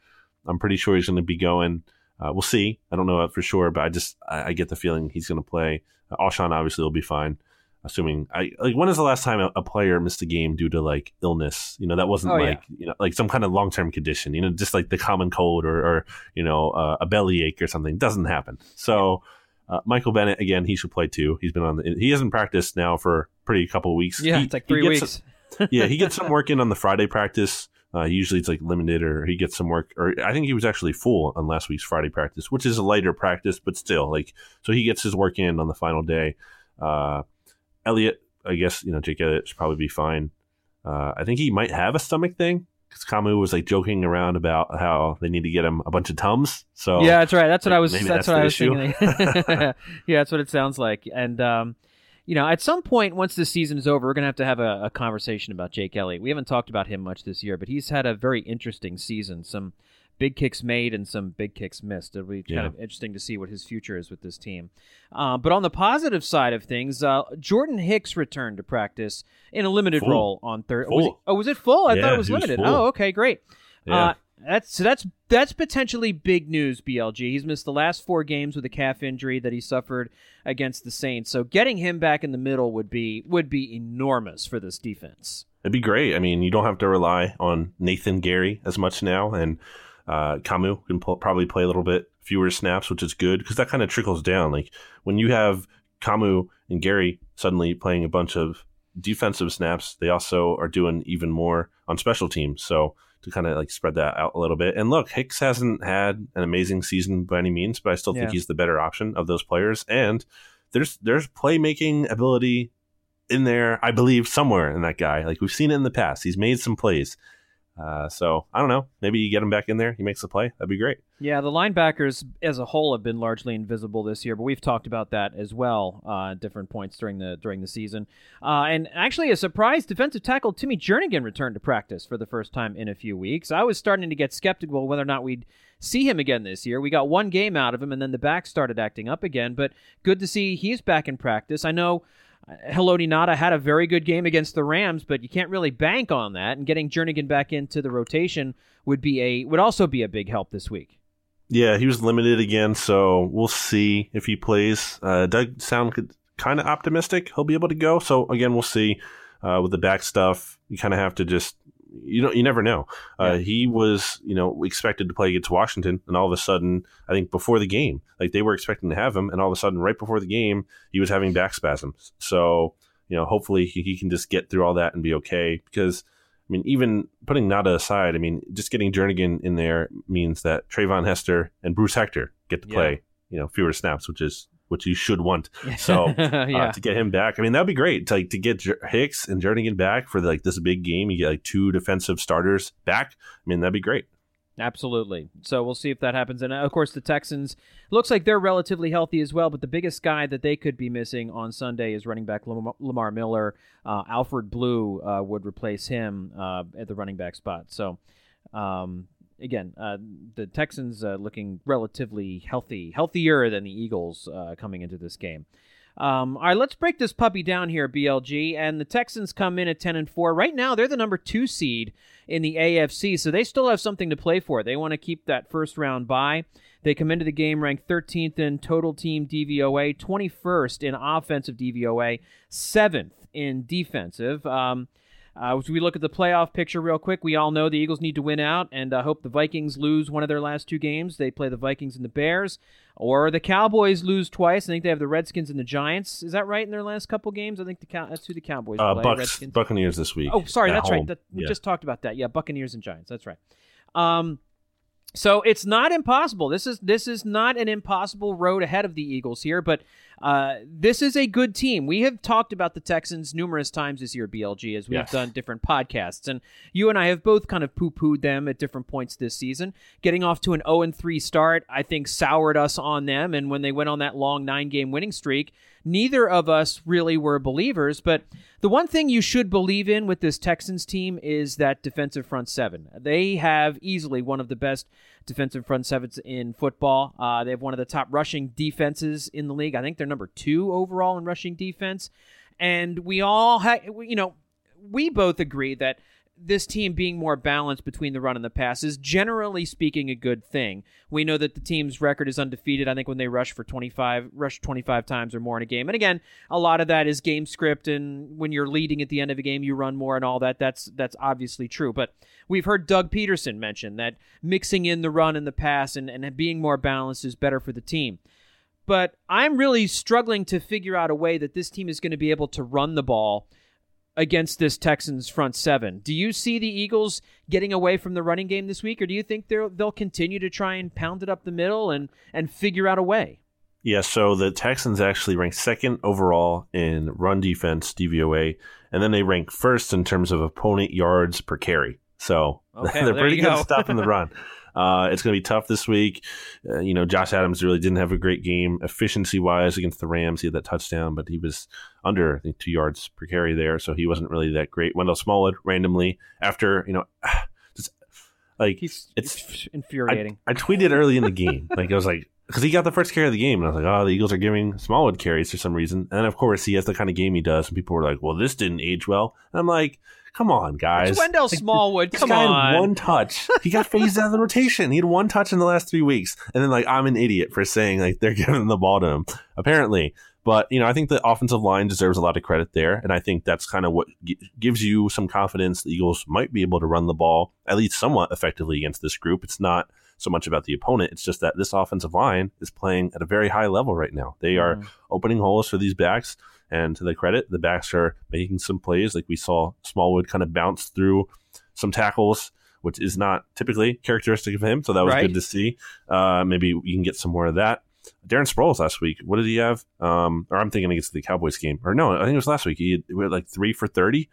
F: I'm pretty sure he's going to be going. Uh, we'll see. I don't know for sure, but I just I, I get the feeling he's going to play. Uh, Alshon obviously will be fine, assuming. I like when is the last time a, a, player missed a game due to like illness? You know, that wasn't oh, like yeah. you know like some kind of long term condition. You know, just like the common cold or, or you know uh, a belly ache or something doesn't happen. So. Uh, Michael Bennett again, he should play too. He's been on the. He hasn't practiced now for pretty couple weeks.
E: Yeah,
F: he,
E: it's like three weeks.
F: Some, yeah, he gets some work in on the Friday practice. Uh, usually it's like limited, or he gets some work. Or I think he was actually full on last week's Friday practice, which is a lighter practice, but still like so he gets his work in on the final day. Uh, Elliott, I guess you know Jake Elliott should probably be fine. Uh, I think he might have a stomach thing because Kamu was like joking around about how they need to get him a bunch of tums. So
E: yeah, that's right. That's what I was. That's, that's, what I was issue. thinking. [LAUGHS] yeah, that's what it sounds like. And um, you know, at some point, once this season is over, we're going to have to have a, a, conversation about Jake Elliott. We haven't talked about him much this year, but he's had a very interesting season. Some big kicks made and some big kicks missed. It'll be kind yeah. of interesting to see what his future is with this team. Uh, but on the positive side of things, uh, Jordan Hicks returned to practice in a limited full. role on Thursday. Oh, was it full? I yeah, thought it was limited. Was oh, okay, great. Yeah. Uh, that's so that's that's potentially big news, BLG. He's missed the last four games with a calf injury that he suffered against the Saints. So getting him back in the middle would be would be enormous for this defense.
F: It'd be great. I mean, you don't have to rely on Nathan Gerry as much now, and uh, Kamu can probably play a little bit fewer snaps, which is good because that kind of trickles down. Like when you have Kamu and Gerry suddenly playing a bunch of defensive snaps, they also are doing even more on special teams. So to kind of like spread that out a little bit. And look, Hicks hasn't had an amazing season by any means, but I still think
E: Yeah.
F: he's the better option of those players. And there's there's playmaking ability in there, I believe, somewhere in that guy. Like we've seen it in the past. He's made some plays. Uh, so I don't know. Maybe you get him back in there. He makes a play. That'd be great.
E: Yeah, the linebackers as a whole have been largely invisible this year, but we've talked about that as well uh, at different points during the during the season. Uh, and actually, a surprise defensive tackle Timmy Jernigan returned to practice for the first time in a few weeks. I was starting to get skeptical whether or not we'd see him again this year. We got one game out of him, and then the back started acting up again. But good to see he's back in practice. I know. Haloti Ngata had a very good game against the Rams, but you can't really bank on that. And getting Jernigan back into the rotation would be a would also be a big help this week.
F: Yeah, he was limited again, so we'll see if he plays. Uh, Doug sound kind of optimistic he'll be able to go. So again, we'll see. Uh, with the back stuff, you kind of have to just you don't you never know. Uh, He was you know expected to play against Washington, and all of a sudden, I think before the game, like they were expecting to have him, and all of a sudden, right before the game, he was having back spasms. So you know, hopefully he, he can just get through all that and be okay because. I mean, even putting Ngata aside, I mean, just getting Jernigan in there means that Treyvon Hester and Bruce Hector get to
E: Yeah.
F: play, you know, fewer snaps, which is what you should want. So [LAUGHS]
E: yeah.
F: uh, to get him back, I mean, that'd be great. To, like to get Jer- Hicks and Jernigan back for like this big game, you get like two defensive starters back. I mean, that'd be great.
E: Absolutely. So we'll see if that happens. And uh, of course, the Texans looks like they're relatively healthy as well. But the biggest guy that they could be missing on Sunday is running back Lam- Lamar Miller. Uh, Alfred Blue uh, would replace him uh, at the running back spot. So. Um, Again, uh, the Texans uh, looking relatively healthy, healthier than the Eagles uh, coming into this game. Um, all right, let's break this puppy down here, BLG. And the Texans come in at ten and four. Right now, they're the number two seed in the AFC, so they still have something to play for. They want to keep that first round bye. They come into the game ranked 13th in total team DVOA, 21st in offensive DVOA, seventh in defensive. Um, uh, as we look at the playoff picture real quick, we all know the Eagles need to win out, and I hope the Vikings lose one of their last two games. They play the Vikings and the Bears, or the Cowboys lose twice. I think they have the Redskins and the Giants. Is that right in their last couple games? I think the Cow- that's who the Cowboys
F: Uh,
E: play.
F: Bucs,
E: Redskins.
F: Buccaneers this week.
E: Oh, sorry, that's
F: home.
E: right. That, we
F: Yeah.
E: just talked about that. Yeah, Buccaneers and Giants. That's right. Um, so it's not impossible. This is this is not an impossible road ahead of the Eagles here, but uh, this is a good team. We have talked about the Texans numerous times this year, BLG, as we've
F: Yes.
E: done different podcasts, and you and I have both kind of poo-pooed them at different points this season. Getting off to an 0 3 start, I think, soured us on them, and when they went on that long nine-game winning streak, neither of us really were believers. But the one thing you should believe in with this Texans team is that defensive front seven. They have easily one of the best defensive front sevens in football. Uh, they have one of the top rushing defenses in the league. I think they're number two overall in rushing defense. And we all, ha- you know, we both agree that this team being more balanced between the run and the pass is generally speaking a good thing. We know that the team's record is undefeated. I think when they rush for 25, rush 25 times or more in a game. And again, a lot of that is game script and when you're leading at the end of a game you run more and all that. That's that's obviously true. But we've heard Doug Pederson mention that mixing in the run and the pass and, and being more balanced is better for the team but I'm really struggling to figure out a way that this team is going to be able to run the ball against this Texans front seven. Do you see the Eagles getting away from the running game this week, or do you think they'll they'll continue to try and pound it up the middle and and figure out a way?
F: Yeah, so the Texans actually rank second overall in run defense DVOA, and then they rank first in terms of opponent yards per carry. So [LAUGHS]
E: Okay,
F: they're
E: well,
F: pretty good
E: go.
F: stopping the run. [LAUGHS] Uh, it's going to be tough this week. Uh, you know, Josh Adams really didn't have a great game efficiency wise against the Rams. He had that touchdown, but he was under I think two yards per carry there, so he wasn't really that great. Wendell Smallwood randomly after you know, [SIGHS] just like
E: He's
F: it's
E: it's infuriating.
F: I tweeted early in the game, like I was like, because he got the first carry of the game, and I was like, oh, the Eagles are giving Smallwood carries for some reason, and of course he has the kind of game he does, and people were like, well, this didn't age well, and I'm like, come on, guys,
E: it's Wendell
F: Like,
E: Smallwood. Come on.
F: had one touch. He got phased out of the rotation. He had one touch in the last three weeks, and then like I'm an idiot for saying like they're [LAUGHS] giving the ball to him. Apparently, but you know I think the offensive line deserves a lot of credit there, and I think that's kind of what g- gives you some confidence. The Eagles might be able to run the ball at least somewhat effectively against this group. It's not so much about the opponent. It's just that this offensive line is playing at a very high level right now. They are
E: Mhm.
F: opening holes for these backs. And to the credit, the backs are making some plays. Like we saw Smallwood kind of bounce through some tackles, which is not typically characteristic of him. So that was
E: Right.
F: good to see. Uh, maybe you can get some more of that. Darren Sproles last week, what did he have? Um, or I'm thinking against the Cowboys game. Or no, I think it was last week. He had, he had like three for 30.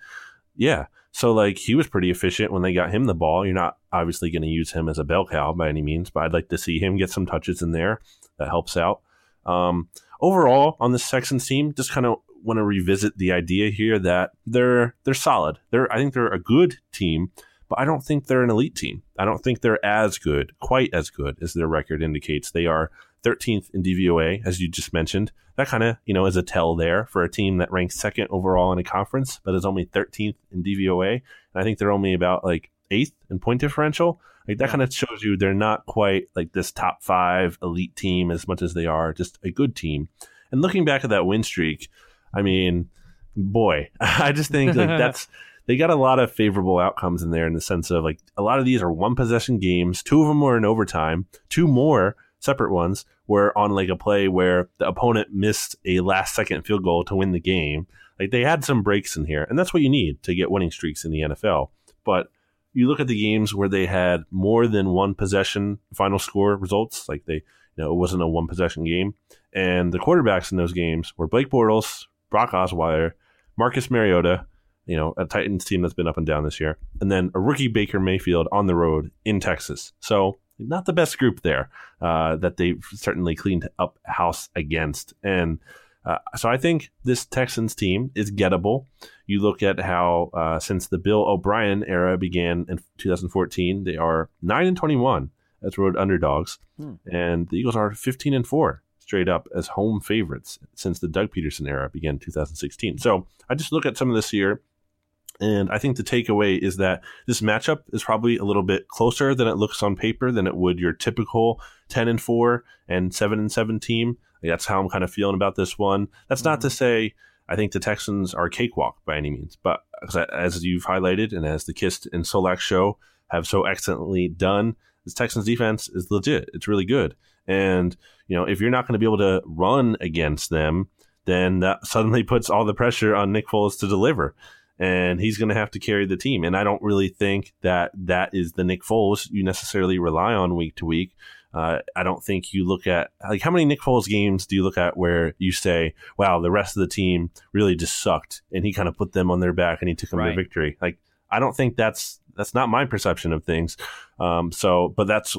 F: Yeah. So like he was pretty efficient when they got him the ball. You're not obviously going to use him as a bell cow by any means, but I'd like to see him get some touches in there. That helps out. Um, overall, on this Texans team, just kind of want to revisit the idea here that they're they're solid. They're I think they're a good team, but I don't think they're an elite team. I don't think they're as good, quite as good as their record indicates. They are 13th in DVOA, as you just mentioned. That kind of you know is a tell there for a team that ranks second overall in a conference, but is only 13th in DVOA. And I think they're only about like eighth in point differential. Like that kind of shows you they're not quite like this top five elite team as much as they are just a good team. And looking back at that win streak, I mean, boy, [LAUGHS] I just think like [LAUGHS] that's they got a lot of favorable outcomes in there in the sense of like a lot of these are one possession games. Two of them were in overtime. Two more separate ones were on like a play where the opponent missed a last second field goal to win the game. Like they had some breaks in here, and that's what you need to get winning streaks in the NFL. But you look at the games where they had more than one possession final score results, like they, you know, it wasn't a one possession game, and the quarterbacks in those games were Blake Bortles, Brock Osweiler, Marcus Mariota, you know, a Titans team that's been up and down this year, and then a rookie Baker Mayfield on the road in Texas. So not the best group there uh, that they've certainly cleaned up house against, and uh, so I think this Texans team is gettable. You look at how uh, since the Bill O'Brien era began in 2014, they are nine and 21 as road underdogs,
E: Hmm.
F: and the Eagles are 15 and four straight up as home favorites since the Doug Pederson era began in 2016. So I just look at some of this here. And I think the takeaway is that this matchup is probably a little bit closer than it looks on paper than it would your typical 10 and 4 and 7 and 7 team. That's how I'm kind of feeling about this one. That's not to mm-hmm. say I think the Texans are cakewalk by any means, but as you've highlighted and as the Kist and Solak show have so excellently done, this Texans defense is legit. It's really good. And, you know, if you're not going to be able to run against them, then that [LAUGHS] suddenly puts all the pressure on Nick Foles to deliver. And he's going to have to carry the team. And I don't really think that that is the Nick Foles you necessarily rely on week to week. Uh, I don't think you look at like how many Nick Foles games do you look at where you say, "Wow, the rest of the team really just sucked," and he kind of put them on their back and he took them
E: Right.
F: to victory. Like I don't think that's that's not my perception of things. Um, so, but that's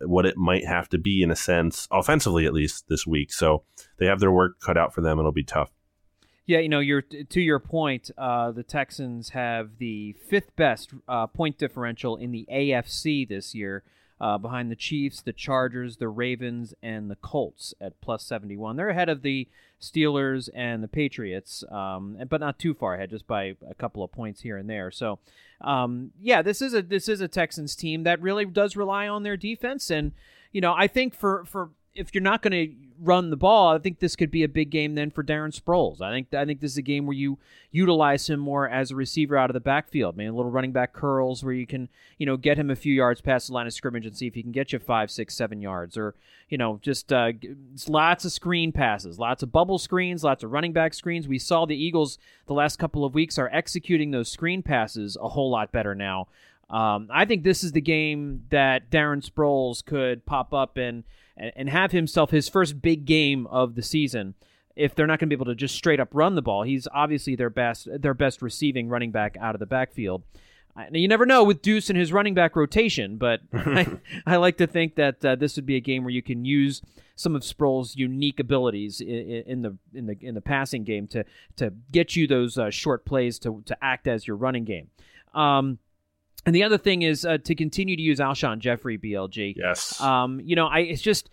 F: what it might have to be in a sense, offensively at least this week. So they have their work cut out for them. It'll be tough.
E: Yeah, you know, you're, to your point, uh, the Texans have the fifth best uh, point differential in the AFC this year, uh, behind the Chiefs, the Chargers, the Ravens, and the Colts at plus 71. They're ahead of the Steelers and the Patriots, um, but not too far ahead, just by a couple of points here and there. So, um, yeah, this is a this is a Texans team that really does rely on their defense, and you know, I think for for if you're not going to run the ball, I think this could be a big game then for Darren Sproles. I think I think this is a game where you utilize him more as a receiver out of the backfield, man. Little running back curls where you can, you know, get him a few yards past the line of scrimmage and see if he can get you five, six, seven yards, or you know, just uh, lots of screen passes, lots of bubble screens, lots of running back screens. We saw the Eagles the last couple of weeks are executing those screen passes a whole lot better now. Um, I think this is the game that Darren Sproles could pop up and and, and have himself his first big game of the season. If they're not going to be able to just straight up run the ball, he's obviously their best their best receiving running back out of the backfield. Now, you never know with Deuce and his running back rotation, but [LAUGHS] I, I like to think that uh, this would be a game where you can use some of Sproles' unique abilities in, in the in the in the passing game to to get you those uh, short plays to to act as your running game. Um, and the other thing is uh, to continue to use Alshon Jeffery BLG.
F: Yes.
E: Um, you know, I it's just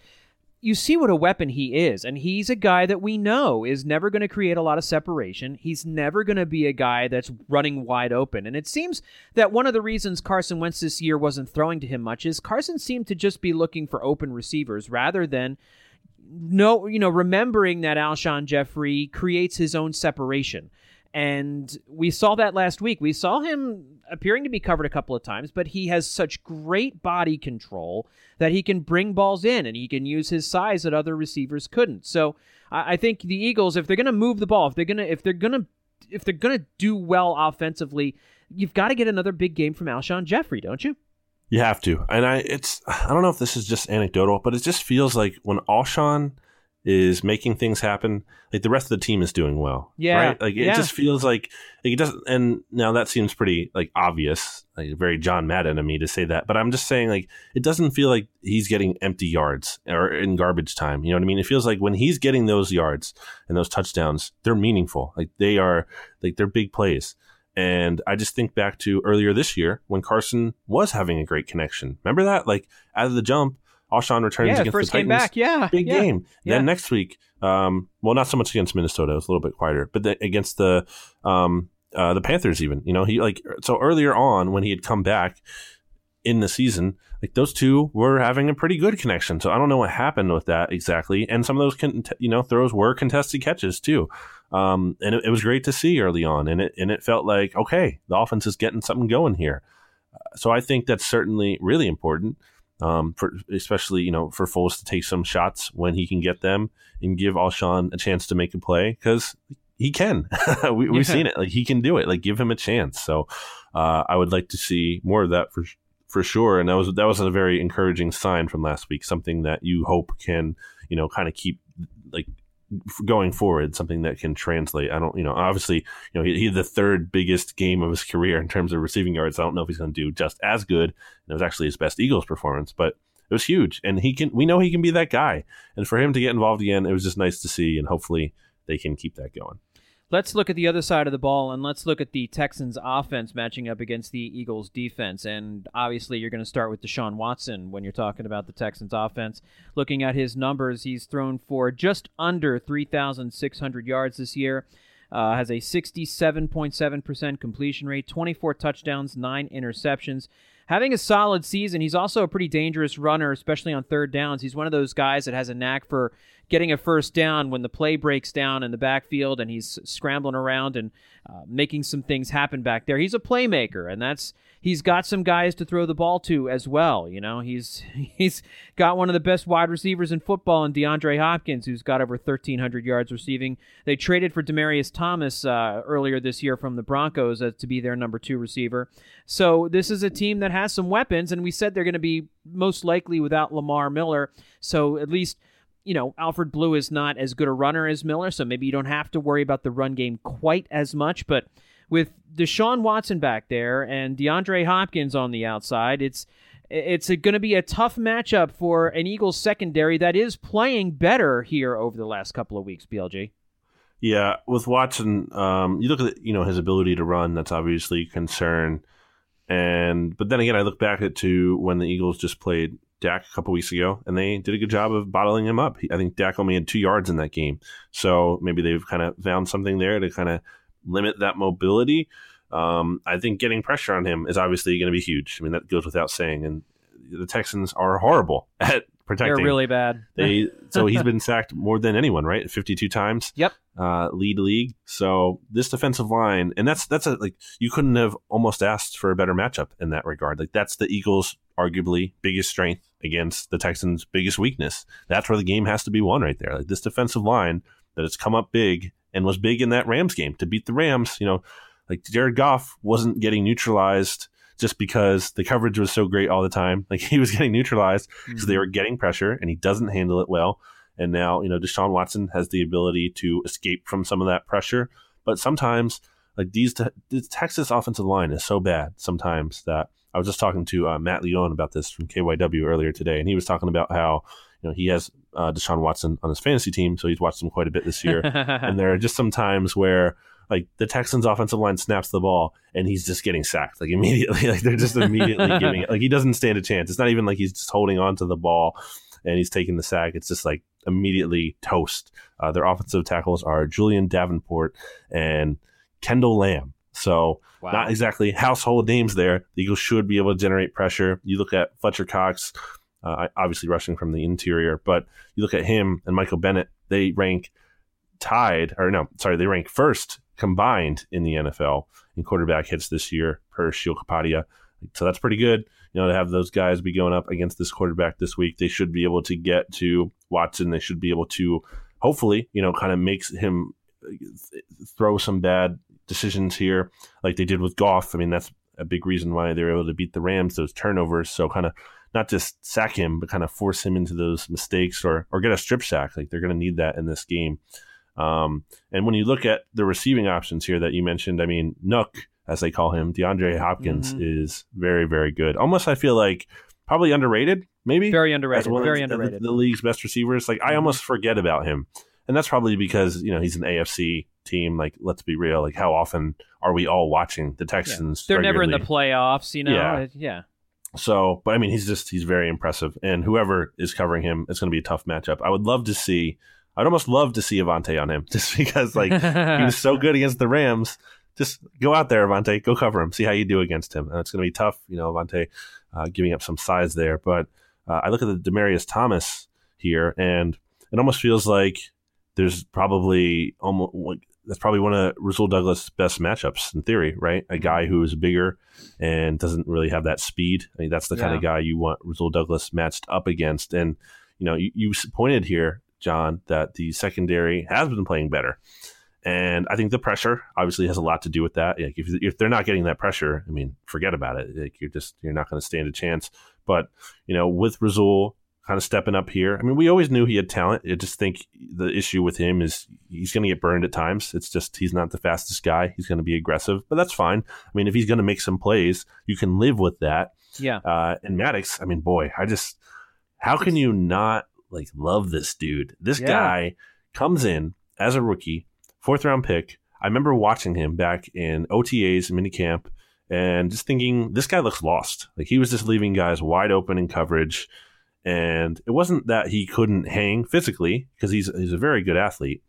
E: you see what a weapon he is, and he's a guy that we know is never going to create a lot of separation. He's never going to be a guy that's running wide open. And it seems that one of the reasons Carson Wentz this year wasn't throwing to him much is Carson seemed to just be looking for open receivers rather than no, you know, remembering that Alshon Jeffery creates his own separation. And we saw that last week. We saw him appearing to be covered a couple of times, but he has such great body control that he can bring balls in and he can use his size that other receivers couldn't. So I, think the Eagles, if they're going to move the ball, if they're going to, if they're going to, if they're going to do well offensively, you've got to get another big game from Alshon Jeffery, don't you?
F: You have to. And I it's I don't know if this is just anecdotal, but it just feels like when Alshon is making things happen, like the rest of the team is doing well.
E: Yeah.
F: Right? Like it
E: Yeah.
F: just feels like, like it doesn't and now that seems pretty like obvious, like very John Madden of me to say that. But I'm just saying like it doesn't feel like he's getting empty yards or in garbage time. You know what I mean? It feels like when he's getting those yards and those touchdowns, they're meaningful. Like they are like they're big plays. And I just think back to earlier this year when Carson was having a great connection. Remember that? Like out of the jump, Alshon returns
E: Yeah,
F: against
E: first
F: the
E: game
F: Titans.
E: back. Yeah.
F: Big
E: yeah.
F: game.
E: Yeah.
F: Then next week, um, well, not so much against Minnesota. It was a little bit quieter, but then against the um, uh, the Panthers, even you know, he like so earlier on when he had come back in the season, like those two were having a pretty good connection. So I don't know what happened with that exactly. And some of those, con- you know, throws were contested catches too. Um, and it, it was great to see early on, and it and it felt like okay, the offense is getting something going here. Uh, So I think that's certainly really important, um, for especially you know for Foles to take some shots when he can get them and give Alshon a chance to make a play because he can. [LAUGHS] we, we've
E: Yeah.
F: seen it; like he can do it. Like give him a chance. So uh, I would like to see more of that for for sure. And that was that was a very encouraging sign from last week. Something that you hope can you know kind of keep like going forward. Something that can translate. I don't you know obviously you know he, he had the third biggest game of his [LAUGHS] career in terms of receiving yards. I don't know if he's going to do just as good. And it was actually his best Eagles performance, but it was huge. And he can we know he can be that guy. And for him to get involved again, it was just nice to see. And hopefully they can keep that going.
E: Let's look at the other side of the ball and let's look at the Texans offense matching up against the Eagles defense. And obviously, you're going to start with Deshaun Watson when you're talking about the Texans offense. Looking at his numbers, he's thrown for just under 3,600 yards this year. Uh, has a 67.7% completion rate, 24 touchdowns, 9 interceptions. Having a solid season, he's also a pretty dangerous runner, especially on third downs. He's one of those guys that has a knack for getting a first down when the play breaks down in the backfield and he's scrambling around and uh, making some things happen back there. He's a playmaker, and that's he's got some guys to throw the ball to as well. You know, he's [LAUGHS] he's got one of the best wide receivers in football in DeAndre Hopkins, who's got over 1,300 yards receiving. They traded for Demaryius Thomas uh, earlier this year from the Broncos uh, to be their number two receiver. So this is a team that has some weapons, and we said they're going to be most likely without Lamar Miller. So at least you know, Alfred Blue is not as good a runner as Miller, so maybe you don't have to worry about the run game quite as much. But with Deshaun Watson back there and DeAndre Hopkins on the outside, it's it's going to be a tough matchup for an Eagles secondary that is playing better here over the last couple of weeks. BLG.
F: Yeah, with Watson, um, you look at you know his ability to run. That's obviously a concern. And but then again, I look back at to when the Eagles just played Dak a couple weeks ago, and they did a good job of bottling him up. I think Dak only had two yards in that game, so maybe they've kind of found something there to kind of limit that mobility. Um, I think getting pressure on him is obviously going to be huge. I mean, that goes without saying. And the Texans are horrible [LAUGHS] at protecting.
E: They're really bad.
F: They [LAUGHS] so he's been sacked more than anyone, right? Fifty two times.
E: Yep.
F: Uh, lead league. So this defensive line, and that's that's a like you couldn't have almost asked for a better matchup in that regard. Like that's the Eagles' arguably biggest strength against the Texans' biggest weakness. That's where the game has to be won right there. Like this defensive line that has come up big and was big in that Rams game to beat the Rams. You know, like Jared Goff wasn't getting neutralized just because the coverage was so great all the time. [LAUGHS] Like he was getting neutralized because they were getting pressure and he doesn't handle it well. And now, you know, Deshaun Watson has the ability to escape from some of that pressure. But sometimes, like these, te- this Texas offensive line is so bad sometimes that I was just talking to uh, Matt Leone about this from KYW earlier today, and he was talking about how you know he has uh, Deshaun Watson on his fantasy team, so he's watched him quite a bit this year. [LAUGHS] and there are just some times where like the Texans offensive line snaps the ball and he's just getting sacked like [LAUGHS] immediately. Like they're just immediately [LAUGHS] giving it. Like he doesn't stand a chance. It's not even like he's just holding on to the ball and he's taking the sack. It's just like immediately toast. Uh, their offensive tackles are Julian Davenport and Kendall Lamb. So
E: Wow.
F: not exactly household names there. The Eagles should be able to generate pressure. You look at Fletcher Cox, uh, obviously rushing from the interior, but you look at him and Michael Bennett, they rank tied, or no, sorry, they rank first combined in the NFL in quarterback hits this year per Sheil Kapadia. So that's pretty good. You know, to have those guys be going up against this quarterback this week, they should be able to get to Watson. They should be able to, hopefully, you know, kind of makes him uh, throw some bad decisions here, like they did with Goff. I mean, that's a big reason why they were able to beat the Rams. Those turnovers, so kind of not just sack him, but kind of force him into those mistakes or or get a strip sack. Like they're going to need that in this game. Um, and when you look at the receiving options here that you mentioned, I mean, Nook, as they call him, DeAndre Hopkins mm-hmm. is very, very good. Almost, I feel like probably underrated, maybe
E: very underrated, very underrated.
F: The, the, league's best receivers. Like I mm-hmm. almost forget about him, and that's probably because you know he's an AFC team. Like let's be real. Like how often are we all watching the Texans?
E: Yeah. They're
F: regularly?
E: never in the playoffs, you know.
F: Yeah.
E: yeah.
F: So, but I mean, he's just he's very impressive, and whoever is covering him, it's going to be a tough matchup. I would love to see. I'd almost love to see Avonte on him, [LAUGHS] just because like he was so good against the Rams. Just go out there, Avonte, go cover him, see how you do against him. And it's going to be tough, you know, Avonte uh, giving up some size there. But uh, I look at the Demaryius Thomas here, and it almost feels like there's probably almost like that's probably one of Rasul Douglas' best matchups in theory, right? A guy who is bigger and doesn't really have that speed. I mean, that's the yeah. kind of guy you want Rasul Douglas matched up against. And you know, you, you pointed here, John, that the secondary has been playing better. And I think the pressure obviously has a lot to do with that. Like if, if they're not getting that pressure, I mean, forget about it. Like you're just you're not going to stand a chance. But you know, with Rasul kind of stepping up here. I mean, we always knew he had talent. I just think the issue with him is he's going to get burned at times. It's just he's not the fastest guy. He's going to be aggressive, but that's fine. I mean, if he's going to make some plays, you can live with that.
E: Yeah.
F: Uh, and Maddox, I mean, boy, I just how can you not like love this dude? This yeah. guy comes in as a rookie, fourth round pick. I remember watching him back in OTAs, minicamp, and just thinking this guy looks lost. Like he was just leaving guys wide open in coverage and it wasn't that he couldn't hang physically because he's he's a very good athlete,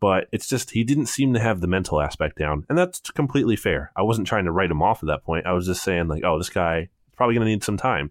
F: but it's just he didn't seem to have the mental aspect down, and that's completely fair. I wasn't trying to write him off at that point. I was just saying like, oh, this guy probably going to need some time,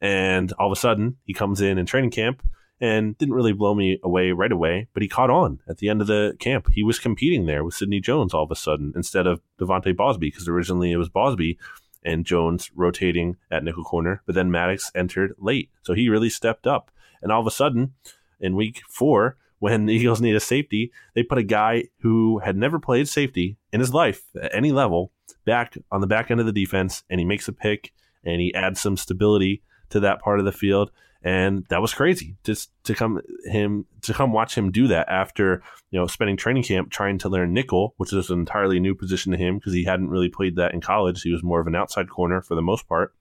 F: and all of a sudden he comes in in training camp and didn't really blow me away right away, but he caught on at the end of the camp. He was competing there with Sidney Jones all of a sudden instead of De'Vante Bausby because originally it was Bausby and Jones rotating at nickel corner, but then Maddox entered late. So he really stepped up. And all of a sudden, in week four, when the [LAUGHS] Eagles need a safety, they put a guy who had never played safety in his life at any level back on the back end of the defense, and he makes a pick and he adds some stability to that part of the field and that was crazy. Just to come him to come watch him do that after you know spending training camp trying to learn nickel which is an entirely new position to him because he hadn't really played that in college. He was more of an outside corner for the most part.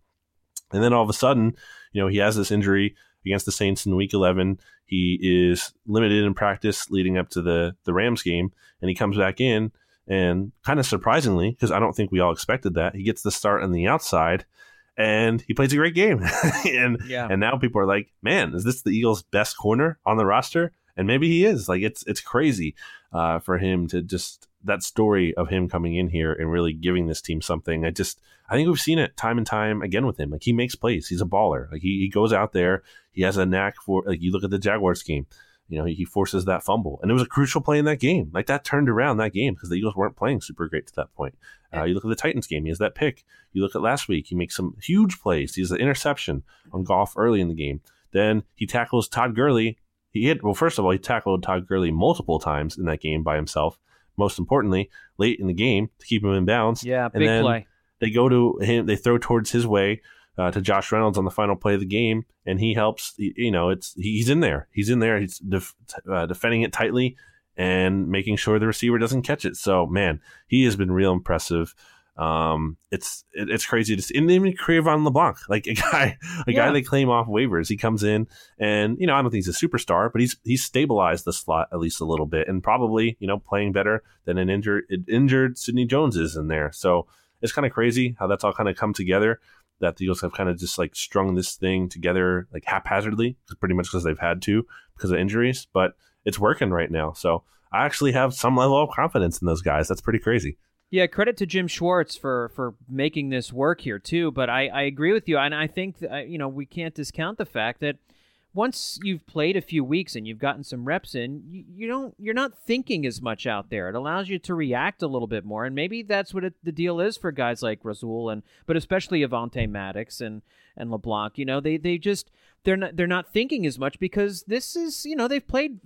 F: And then all of a sudden you know he has this injury against the saints in week 11 he is limited in practice leading up to the the rams game and he comes back in and kind of surprisingly because i don't think we all expected that he gets the start on the outside and he plays a great game. [LAUGHS] and yeah. and now people are like, man, is this the Eagles' best corner on the roster? And maybe he is. Like it's it's crazy uh, for him to just that story of him coming in here and really giving this team something. I just I think we've seen it time and time again with him. Like he makes plays. He's a baller. Like he, he goes out there. He has a knack for like you look at the Jaguars game you know, he forces that fumble. And it was a crucial play in that game. Like that turned around that game because the Eagles weren't playing super great to that point. Uh, you look at the Titans game, he has that pick. You look at last week, he makes some huge plays. He has an interception on Goff early in the game. Then he tackles Todd Gurley. He hit, well, first of all, he tackled Todd Gurley multiple times in that game by himself. Most importantly, late in the game to keep him in bounds.
E: Yeah, big play.
F: They go to him, they throw towards his way uh, to Josh Reynolds on the final play of the game, and he helps. You know, it's he's in there. He's in there. He's def, uh, defending it tightly and making sure the receiver doesn't catch it. So, man, he has been real impressive. Um, it's it, it's crazy to see. And even Cre'Von LeBlanc, like a [LAUGHS] guy, a yeah. guy they claim off waivers, he comes in, and you know I don't think he's a superstar, but he's he's stabilized the slot at least a little bit, and probably you know playing better than an injured injured Sidney Jones is in there. So it's kind of crazy how that's all kind of come together that the Eagles have kind of just like strung this thing together like haphazardly, pretty much because they've had to because of injuries. But it's working right now, so I actually have some level of confidence in those guys. That's pretty crazy.
E: Yeah, credit to Jim Schwartz for for making this work here too. But I, I agree with you, and I think that, uh, you know we can't discount the fact that once you've played a few weeks and you've gotten some reps in, you, you don't you're not thinking as much out there. It allows you to react a little bit more, and maybe that's what it, the deal is for guys like Rasul and but especially Avonte Maddox and and LeBlanc. You know, they they just they're not they're not thinking as much because this is you know they've played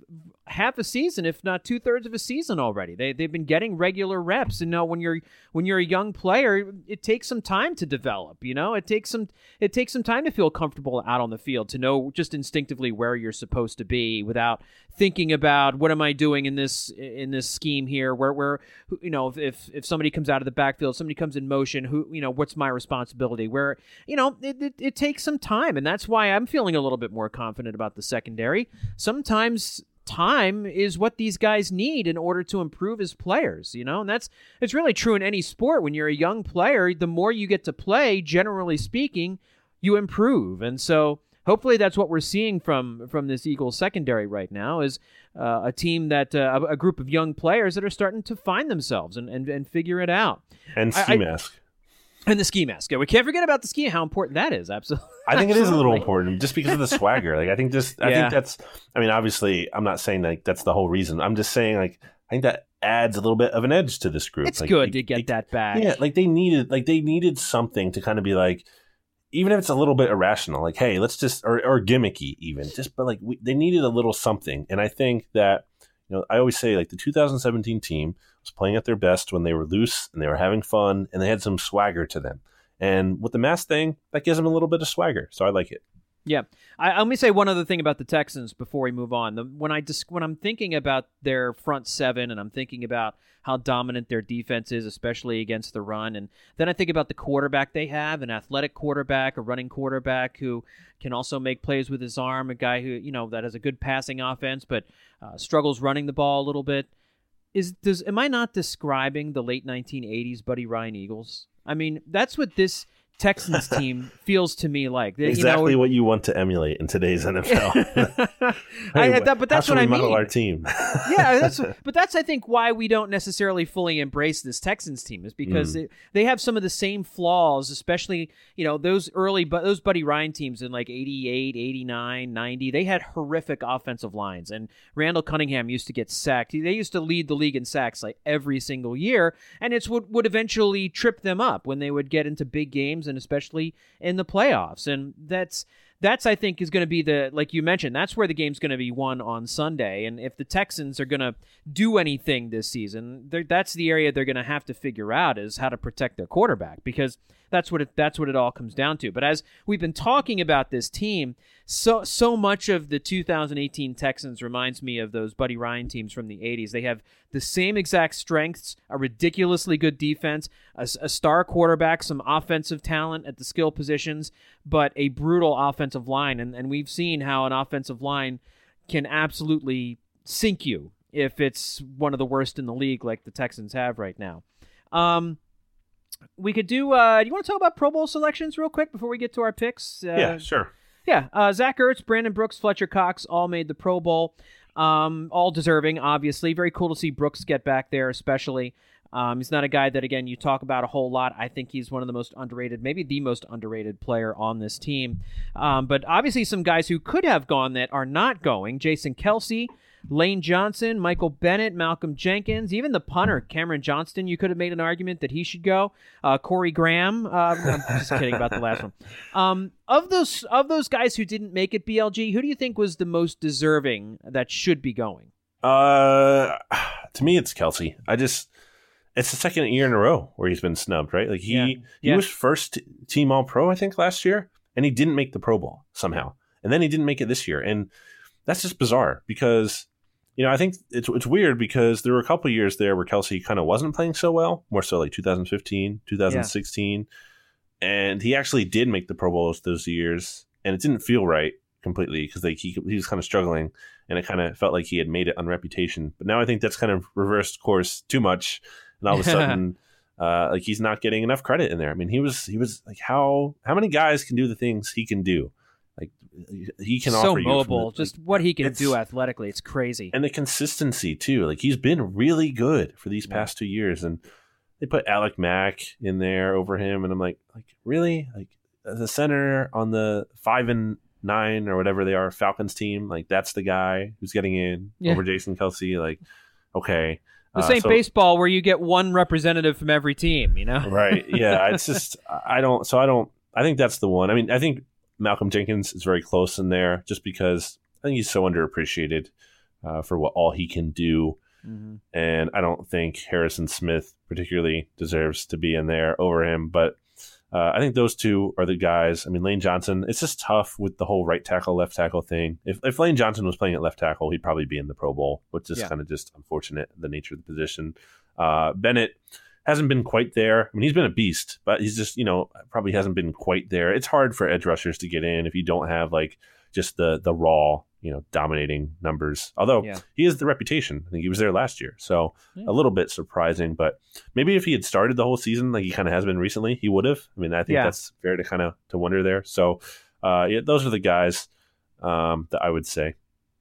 E: half a season, if not two thirds of a season already. They they've been getting regular reps, and now when you're when you're a young player, it takes some time to develop. You know, it takes some it takes some time to feel comfortable out on the field to know just instinctively where you're supposed to be without thinking about what am I doing in this in this scheme here. Where where you know if if somebody comes out of the backfield, somebody comes in motion, who you know what's my responsibility? Where you know it, it, it takes some time, and that's why I'm feeling a little bit more confident about the secondary. Sometimes time is what these guys need in order to improve as players, you know? And that's it's really true in any sport when you're a young player, the more you get to play, generally speaking, you improve. And so hopefully that's what we're seeing from from this Eagles secondary right now is uh, a team that uh, a, a, group of young players that are starting to find themselves and and, and figure it out.
F: And ski I, mask.
E: And the ski mask. Yeah, we can't forget about the ski. How important that is. Absolutely.
F: I think it is a little [LAUGHS] important just because of the swagger. Like I think just I yeah. think that's. I mean, obviously, I'm not saying like that's the whole reason. I'm just saying like I think that adds a little bit of an edge to this group.
E: It's
F: like,
E: good to get like, that back.
F: Yeah, like they needed like they needed something to kind of be like, even if it's a little bit irrational, like hey, let's just or, or gimmicky even, just but like we, they needed a little something. And I think that you know I always say like the 2017 team was playing at their best when they were loose and they were having fun and they had some swagger to them. And with the mask thing, that gives them a little bit of swagger. So I like it.
E: Yeah, I, let me say one other thing about the Texans before we move on. The, when I dis- when I'm thinking about their front seven, and I'm thinking about how dominant their defense is, especially against the run, and then I think about the quarterback they have, an athletic quarterback, a running quarterback who can also make plays with his arm, a guy who you know that has a good passing offense, but uh, struggles running the ball a little bit. Is does am I not describing the late 1980s Buddy Ryan Eagles? I mean, that's what this Texans team feels to me like
F: exactly
E: you know,
F: what you want to emulate in today's NFL. [LAUGHS]
E: I, [LAUGHS] that, but that's what I
F: mean. Our team. [LAUGHS]
E: yeah, that's, but that's I think why we don't necessarily fully embrace this Texans team is because mm. they have some of the same flaws, especially you know those early, but those Buddy Ryan teams in like 88, 89, 90. They had horrific offensive lines, and Randall Cunningham used to get sacked. They used to lead the league in sacks like every single year, and it's what would eventually trip them up when they would get into big games and especially in the playoffs. And that's that's I think is going to be the like you mentioned. That's where the game's going to be won on Sunday. And if the Texans are going to do anything this season, that's the area they're going to have to figure out is how to protect their quarterback because that's what it that's what it all comes down to. But as we've been talking about this team, so so much of the 2018 Texans reminds me of those Buddy Ryan teams from the 80s. They have the same exact strengths, a ridiculously good defense, a, a star quarterback, some offensive talent at the skill positions, but a brutal offensive line. And and we've seen how an offensive line can absolutely sink you if it's one of the worst in the league like the Texans have right now. Um, we could do. Uh, do you want to talk about Pro Bowl selections real quick before we get to our picks? Uh,
F: yeah, sure.
E: Yeah, uh, Zach Ertz, Brandon Brooks, Fletcher Cox all made the Pro Bowl. Um, all deserving, obviously. Very cool to see Brooks get back there, especially. Um, he's not a guy that, again, you talk about a whole lot. I think he's one of the most underrated, maybe the most underrated player on this team. Um, but obviously, some guys who could have gone that are not going. Jason Kelce, Lane Johnson, Michael Bennett, Malcolm Jenkins, even the punter Cameron Johnston. You could have made an argument that he should go. Uh, Corey Graham. Uh, I'm just kidding about the last one. Um, of those of those guys who didn't make it, BLG, who do you think was the most deserving that should be going?
F: Uh, [SIGHS] to me, it's Kelce. I just it's the second year in a row where he's been snubbed. Right? Like he yeah. he yeah. was first team All Pro, I think, last year, and he didn't make the Pro Bowl somehow, and then he didn't make it this year, and that's just bizarre because you know, I think it's it's weird because there were a couple years there where Kelce kind of wasn't playing so well, more so like 2015, 2016, yeah. and he actually did make the Pro Bowls those years, and it didn't feel right completely because like he he was kind of struggling, and it kind of felt like he had made it on reputation. But now I think that's kind of reversed course too much, and all of a sudden. Uh, like he's not getting enough credit in there. I mean, he was he was like how how many guys can do the things he can do? Like he can
E: so
F: mobile.
E: The, just what he can do athletically, it's crazy.
F: And the consistency too. Like he's been really good for these past two years, and they put Alex Mack in there over him, and I'm like, like really, like as a center on the five and nine or whatever they are, Falcons team, like that's the guy who's getting in
E: Yeah.
F: over Jason Kelce. Like, okay,
E: This
F: Uh, so-
E: baseball where you get one representative from every team, you know?
F: right? Yeah, it's [LAUGHS] just I don't. So I don't. I think that's the one. I mean, I think Malcolm Jenkins is very close in there, just because I think he's so underappreciated uh, for what all he can do,
E: Mhm.
F: and I don't think Harrison Smith particularly deserves to be in there over him. But uh, I think those two are the guys. I mean, Lane Johnson. It's just tough with the whole right tackle, left tackle thing. If if Lane Johnson was playing at left tackle, he'd probably be in the Pro Bowl, which is
E: Yeah.
F: kind of just unfortunate the nature of the position. Uh, Bennett hasn't been quite there. I mean, he's been a beast, but he's just you know probably hasn't been quite there. It's hard for edge rushers to get in if you don't have like just the the raw you know dominating numbers. Although
E: Yeah.
F: he has the reputation. I think he was there last year, so
E: Yeah.
F: a little bit surprising. But maybe if he had started the whole season like he kind of has been recently, he would have. I mean, I think
E: Yeah.
F: that's fair to kind of to wonder there. So uh, yeah, those are the guys um, that I would say.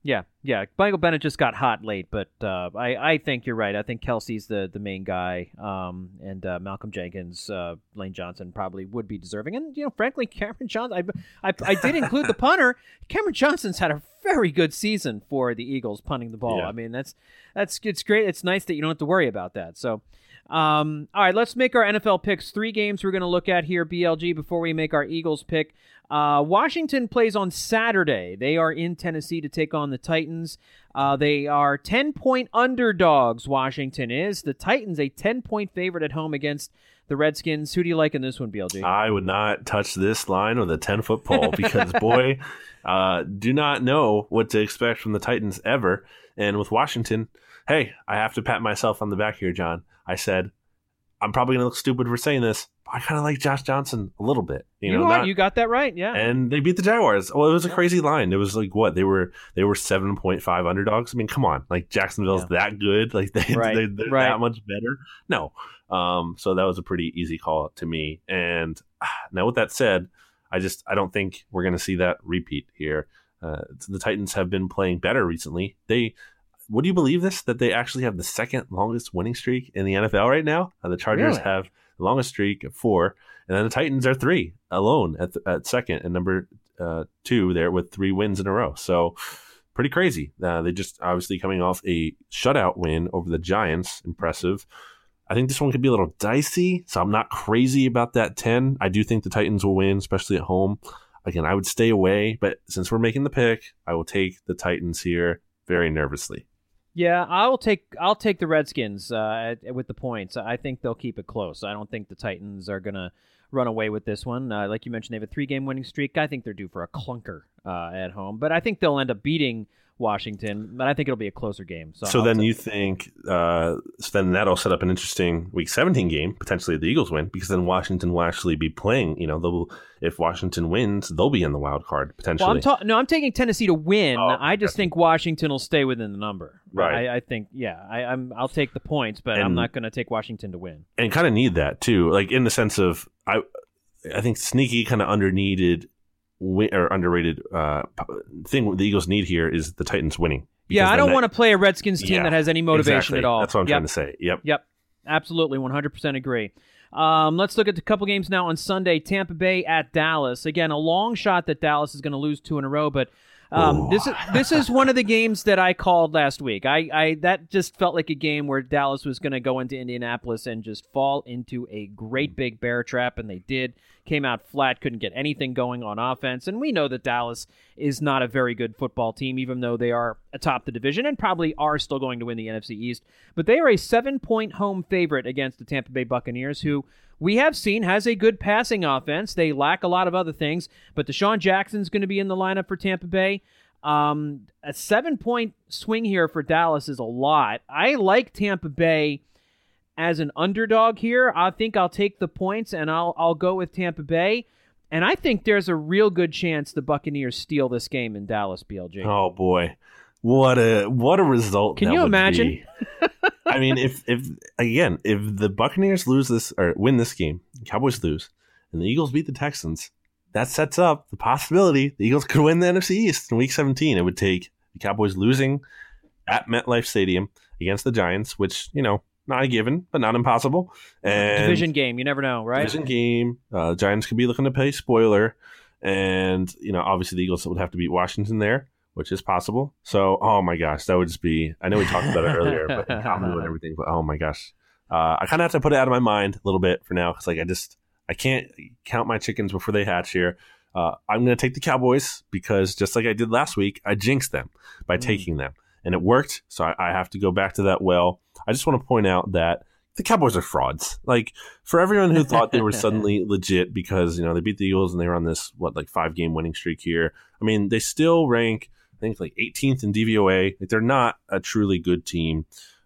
E: Yeah, yeah. Michael Bennett just got hot late, but uh, I, I think you're right. I think Kelce's the, the main guy, um, and uh, Malcolm Jenkins, uh, Lane Johnson probably would be deserving. And you know, frankly, [LAUGHS] Cameron Johnson, I, I, I did include the punter. Cameron Johnson's had a very good season for the Eagles punting the ball.
F: Yeah.
E: I mean, that's that's it's great. It's nice that you don't have to worry about that. So. Um, all right, let's make our NFL picks. Three games we're going to look at here, BLG, before we make our Eagles pick. Uh, Washington plays on Saturday. They are in Tennessee to take on the Titans. Uh, they are 10 point underdogs, Washington is. The Titans, a 10 point favorite at home against the Redskins. Who do you like in this one, BLG?
F: I would not touch this line with a 10 foot pole [LAUGHS] because, boy, uh, do not know what to expect from the Titans ever. And with Washington, hey, I have to pat myself on the back here, John. I said, I'm probably going to look stupid for saying this, but I kind of like Josh Johnson a little bit. You,
E: you,
F: know,
E: are,
F: not-
E: you got that right, yeah.
F: and they beat the Jaguars. Well, it was a crazy line. It was like what they were they were seven point five underdogs. I mean, come on, like Jacksonville's that good, [LAUGHS] like they,
E: Right,
F: they they're
E: right.
F: that much better. No, um, so that was a pretty easy call to me. And [SIGHS] now with that said, I just I don't think we're going to see that repeat here. Uh, the Titans have been playing better recently. They would you believe this that they actually have the second longest winning streak in the NFL right now? Uh, the Chargers
E: Really?
F: have the longest streak of four, and then the Titans are three alone at, at second and number uh, two there with three wins in a row. So pretty crazy. Uh, they just obviously coming off a shutout win over the Giants. Impressive. I think this one could be a little dicey, so I'm not crazy about that 10. I do think the Titans will win, especially at home. Again, I would stay away, but since we're making the pick, I will take the Titans here very nervously.
E: Yeah, I'll take I'll take the Redskins uh, with the points. I think they'll keep it close. I don't think the Titans are gonna run away with this one. Uh, like you mentioned, they have a three game winning streak. I think they're due for a clunker uh, at home, but I think they'll end up beating Washington. But I think it'll be a closer game. So,
F: So, then you think uh, so then that'll set up an interesting Week 17 game. Potentially the Eagles win because then Washington will actually be playing. You know, they'll if Washington wins, they'll be in the wild card potentially.
E: Well, I'm ta- no, I'm taking Tennessee to win.
F: Oh,
E: I just think Washington will stay within the number.
F: Right.
E: I, I think, yeah, I, I'm. I'll take the points, but I'm not going to take Washington to win.
F: and kind of need that too. Like in the sense of I, I think sneaky kind of under needed wi- or underrated uh, thing the Eagles need here is the Titans winning.
E: Yeah, I don't want
F: to
E: to play a Redskins team
F: Yeah,
E: that has any motivation
F: exactly.
E: at all.
F: That's what I'm
E: Yep.
F: trying to say. Yep.
E: Yep, absolutely, 100% agree. Um, let's look at the couple games now on Sunday. Tampa Bay at Dallas. Again, a long shot that Dallas is going to lose two in a row, but um, this is this is one of the games that I called last week. I, I that just felt like a game where Dallas was going to go into Indianapolis and just fall into a great big bear trap, and they did. Came out flat, couldn't get anything going on offense, and we know that Dallas is not a very good football team, even though they are atop the division and probably are still going to win the NFC East. But they are a seven-point home favorite against the Tampa Bay Buccaneers, who we have seen has a good passing offense. They lack a lot of other things, but DeSean Jackson's going to be in the lineup for Tampa Bay. Um, a seven point swing here for Dallas is a lot. I like Tampa Bay as an underdog here. I think I'll take the points and I'll I'll go with Tampa Bay. And I think there's a real good chance the Buccaneers steal this game in Dallas, BLG.
F: Oh boy, what a what a result!
E: Can you imagine? [LAUGHS] [LAUGHS]
F: I mean, if if again, if the Buccaneers lose this or win this game, Cowboys lose, and the Eagles beat the Texans, that sets up the possibility the Eagles could win the NFC East in Week 17. It would take the Cowboys losing at MetLife Stadium against the Giants, which you know not a given, but not impossible. And
E: Division game, you never know, right?
F: division game. Uh, Giants could be looking to pay spoiler, and you know, obviously the Eagles would have to beat Washington there, which is possible. So, oh my gosh, that would just be. I know we talked about it earlier, but [LAUGHS] Kamu and everything. But oh my gosh, uh, I kind of have to put it out of my mind a little bit for now because like I just I can't count my chickens before they hatch here. Uh, I'm going to take the Cowboys because just like I did last week, I jinxed them by mm. taking them, and it worked. So I, I have to go back to that well. I just want to point out that the Cowboys are frauds. Like for everyone who thought they were [LAUGHS] suddenly legit because you know they beat the Eagles and they were on this what like five game winning streak here. I mean they still rank I think like 18th in DVOA. Like they're not a truly good team.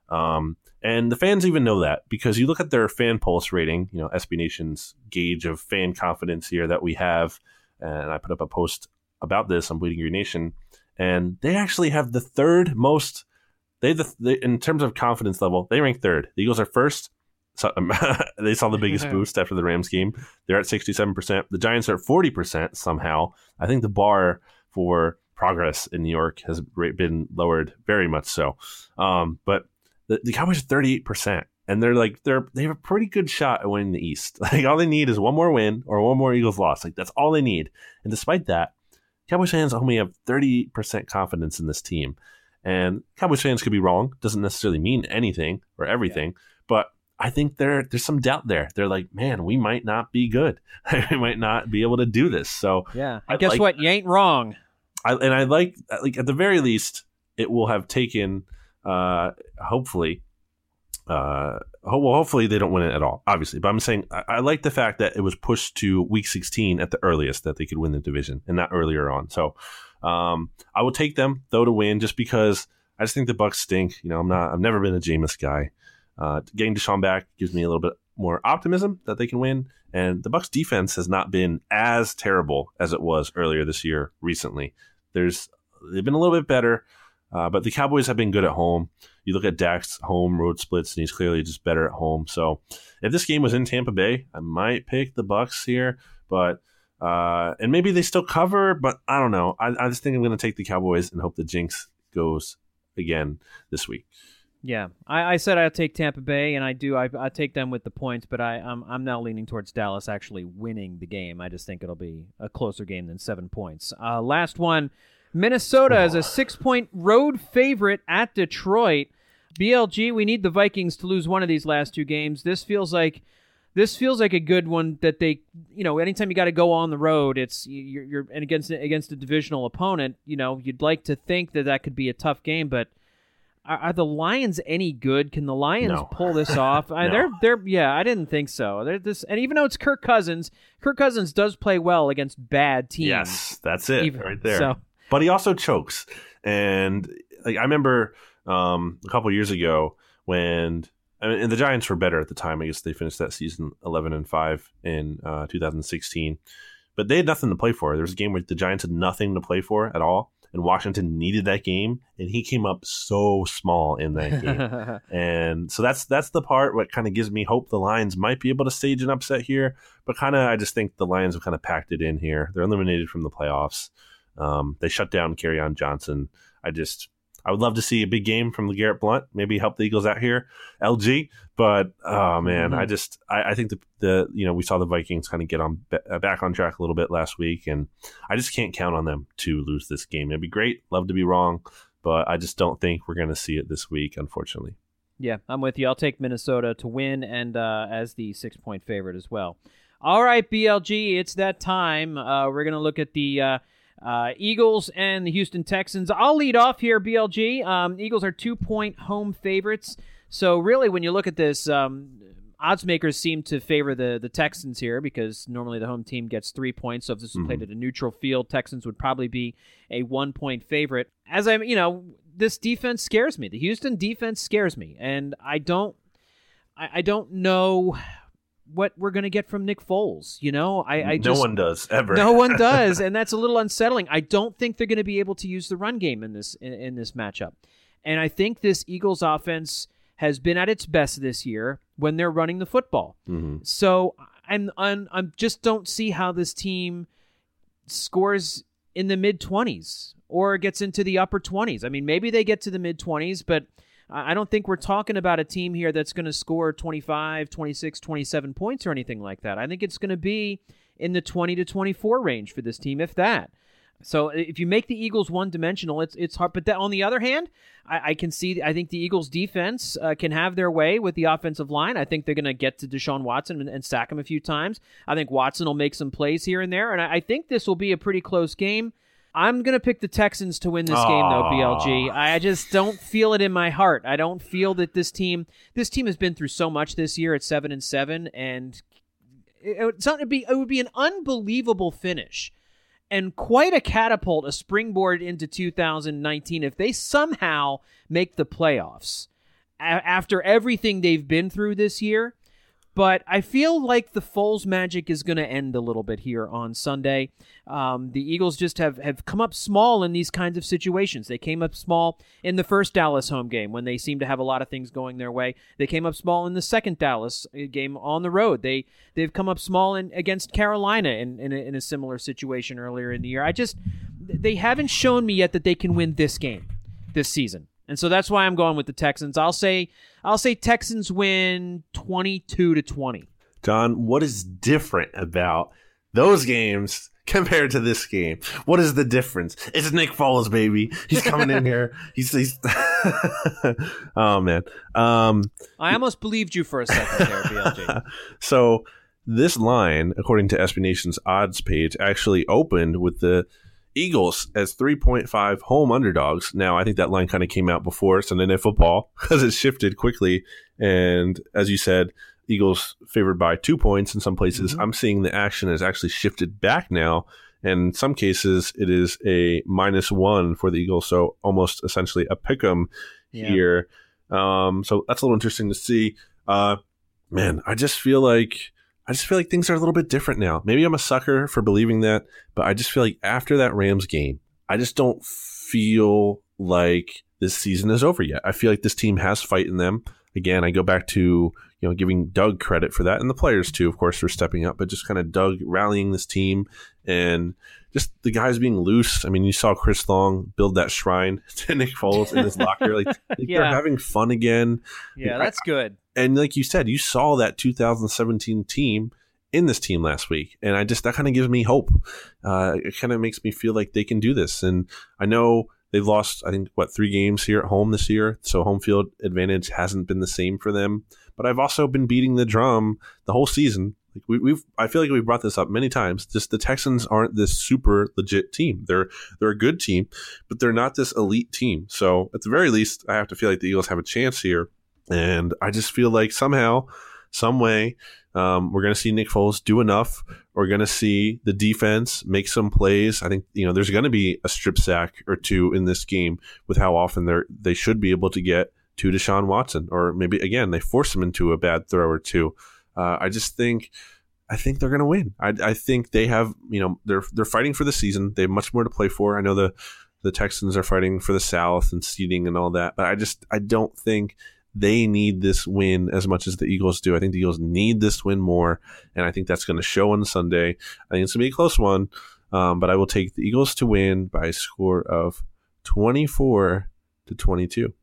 F: Um, and the fans even know that because you look at their fan pulse rating, you know, SB Nation's gauge of fan confidence here that we have. And I put up a post about this on Bleeding Green Nation, and they actually have the third most they, the, they in terms of confidence level, they rank third. The Eagles are first. So, um, [LAUGHS] they saw the biggest boost after the Rams game. They're at 67%. The Giants are at 40% somehow. I think the bar for progress in New York has been lowered very much so. Um, but the, the Cowboys are 38%. And they're like they're they have a pretty good shot at winning the East. [LAUGHS] Like all they need is one more win or one more Eagles loss. Like that's all they need. And despite that, Cowboys fans only have 30% confidence in this team. And Cowboys fans could be wrong. Doesn't necessarily mean anything or everything. Yeah. But I think there there's some doubt there. They're like, man, we might not be good. [LAUGHS] we might not be able to do this. So
E: yeah, I guess like, what? You ain't wrong.
F: I, and I like like at the very least, it will have taken. Uh, hopefully, uh, well, hopefully they don't win it at all, obviously. But I'm saying I, I, like the fact that it was pushed to week 16 at the earliest that they could win the division, and not earlier on. So um, I will take them though to win, just because I just think the Bucs stink. You know, I'm not. I've never been a Jameis guy. Uh, getting Deshaun back gives me a little bit more optimism that they can win. And the Bucs defense has not been as terrible as it was earlier this year. Recently, there's they've been a little bit better, uh, but the Cowboys have been good at home. You look at Dak's home road splits, and he's clearly just better at home. So, if this game was in Tampa Bay, I might pick the Bucs here, but uh, and maybe they still cover, but I don't know. I, I just think I'm going to take the Cowboys and hope the jinx goes again this week.
E: Yeah, I, I said I'd take Tampa Bay, and I do. I, I take them with the points, but I, I'm I'm now leaning towards Dallas actually winning the game. I just think it'll be a closer game than seven points. Uh, last one, Minnesota is a [SIGHS] six point road favorite at Detroit. BLG, we need the Vikings to lose one of these last two games. This feels like this feels like a good one that they, you know, anytime you got to go on the road, it's you're, you're and against against a divisional opponent, you know, you'd like to think that that could be a tough game, but are, are the Lions any good? Can the Lions no. pull this [LAUGHS] off? no. I, they're they're yeah, I didn't think so. They're this, and even though it's Kirk Cousins, Kirk Cousins does play well against bad teams.
F: Yes, that's it even, right there. So. But he also chokes, and like I remember um, a couple years ago when I mean, and the Giants were better at the time. I guess they finished that season eleven and five in uh, 2016, but they had nothing to play for. There was a game where the Giants had nothing to play for at all, and Washington needed that game, and he came up so small in that game. [LAUGHS] and so that's that's the part what kind of gives me hope the Lions might be able to stage an upset here, but kind of I just think the Lions have kind of packed it in here. They're eliminated from the playoffs. Um, they shut down Kerryon Johnson. I just I would love to see a big game from LeGarrette Blount, maybe help the Eagles out here, LG. But oh man, mm-hmm. I just I, I, think the the you know we saw the Vikings kind of get on uh, back on track a little bit last week, and I just can't count on them to lose this game. It'd be great, love to be wrong, but I just don't think we're going to see it this week, unfortunately.
E: Yeah, I'm with you. I'll take Minnesota to win and uh, as the six point favorite as well. All right, BLG, it's that time. Uh, we're going to look at the uh, uh, Eagles and the Houston Texans. I'll lead off here, BLG. Um, Eagles are two point home favorites. So, really, when you look at this, um, odds makers seem to favor the, the Texans here because normally the home team gets three points. So, if this was mm-hmm. played at a neutral field, Texans would probably be a one point favorite. As I'm, you know, this defense scares me. The Houston defense scares me. And I don't. I, I don't know what we're going to get from Nick Foles. You know, I, I just,
F: no one does ever.
E: No one [LAUGHS] does, and that's a little unsettling. I don't think they're going to be able to use the run game in this in, in, this matchup, and I think this Eagles offense has been at its best this year when they're running the football. Mm-hmm. So I'm, I'm I'm just don't see how this team scores in the mid twenties or gets into the upper twenties. I mean, maybe they get to the mid twenties, but I don't think we're talking about a team here that's going to score 25, 26, 27 points or anything like that. I think it's going to be in the 20 to 24 range for this team, if that. So if you make the Eagles one dimensional, it's it's hard. But that, on the other hand, I, I, can see. I think the Eagles defense uh, can have their way with the offensive line. I think they're going to get to Deshaun Watson and, and, sack him a few times. I think Watson will make some plays here and there, and I, I think this will be a pretty close game. I'm going to pick the Texans to win this Aww. game, though. BLG. I just don't feel it in my heart. I don't feel that this team. This team has been through so much this year at seven and seven, and it, it, would be it would be an unbelievable finish and quite a catapult, a springboard into 2019 if they somehow make the playoffs after everything they've been through this year. But I feel like the Foles magic is going to end a little bit here on Sunday. Um, the Eagles just have, have come up small in these kinds of situations. They came up small in the first Dallas home game when they seemed to have a lot of things going their way. They came up small in the second Dallas uh, game on the road. They they've come up small in, against Carolina in, in a, in a similar situation earlier in the year. I just they haven't shown me yet that they can win this game this season. And so that's why I'm going with the Texans. I'll say I'll say Texans win 22 to 20.
F: John, what is different about those games [LAUGHS] compared to this game? What is the difference? It's Nick Foles, baby. He's coming in [LAUGHS] here. He's, he's [LAUGHS] oh man. Um,
E: I almost believed you for a second there, BLG.
F: so this line, according to SB Nation's odds page, actually opened with the Eagles as 3.5 home underdogs. Now, I think that line kind of came out before Sunday Night Football [LAUGHS] because it shifted quickly. And as you said, Eagles favored by two points in some places. Mm-hmm. I'm seeing the action has actually shifted back now. And in some cases, it is a minus one for the Eagles. So almost essentially a pick 'em yeah. here. Um, so that's a little interesting to see. Uh, man, I just feel like I just feel like things are a little bit different now. Maybe I'm a sucker for believing that, but I just feel like after that Rams game, I just don't feel like this season is over yet. I feel like this team has fight in them. Again, I go back to you know giving Doug credit for that, and the players too, of course, for stepping up. But just kind of Doug rallying this team and just the guys being loose. I mean, you saw Chris Long build that shrine [LAUGHS] to Nick Foles in his locker. Like, [LAUGHS] yeah. they're having fun again.
E: Yeah, that's good
F: and like you said, you saw that 2017 team in this team last week, and I just that kind of gives me hope. Uh, it kind of makes me feel like they can do this, and I know they've lost I think what three games here at home this year, so home field advantage hasn't been the same for them. But I've also been beating the drum the whole season. Like we, have I feel like we've brought this up many times. Just the Texans aren't this super legit team. They're they're a good team, but they're not this elite team. So at the very least, I have to feel like the Eagles have a chance here and I just feel like somehow, some way, um, we're going to see Nick Foles do enough. We're going to see the defense make some plays. I think you know there's going to be a strip sack or two in this game with how often they they should be able to get to Deshaun Watson, or maybe again they force him into a bad throw or two. Uh, I just think. I think they're going to win. I, I think they have, you know, they're they're fighting for the season. They have much more to play for. I know the the Texans are fighting for the South and seeding and all that, but I just I don't think they need this win as much as the Eagles do. I think the Eagles need this win more, and I think that's going to show on Sunday. I think it's going to be a close one, um, but I will take the Eagles to win by a score of 24 to 22.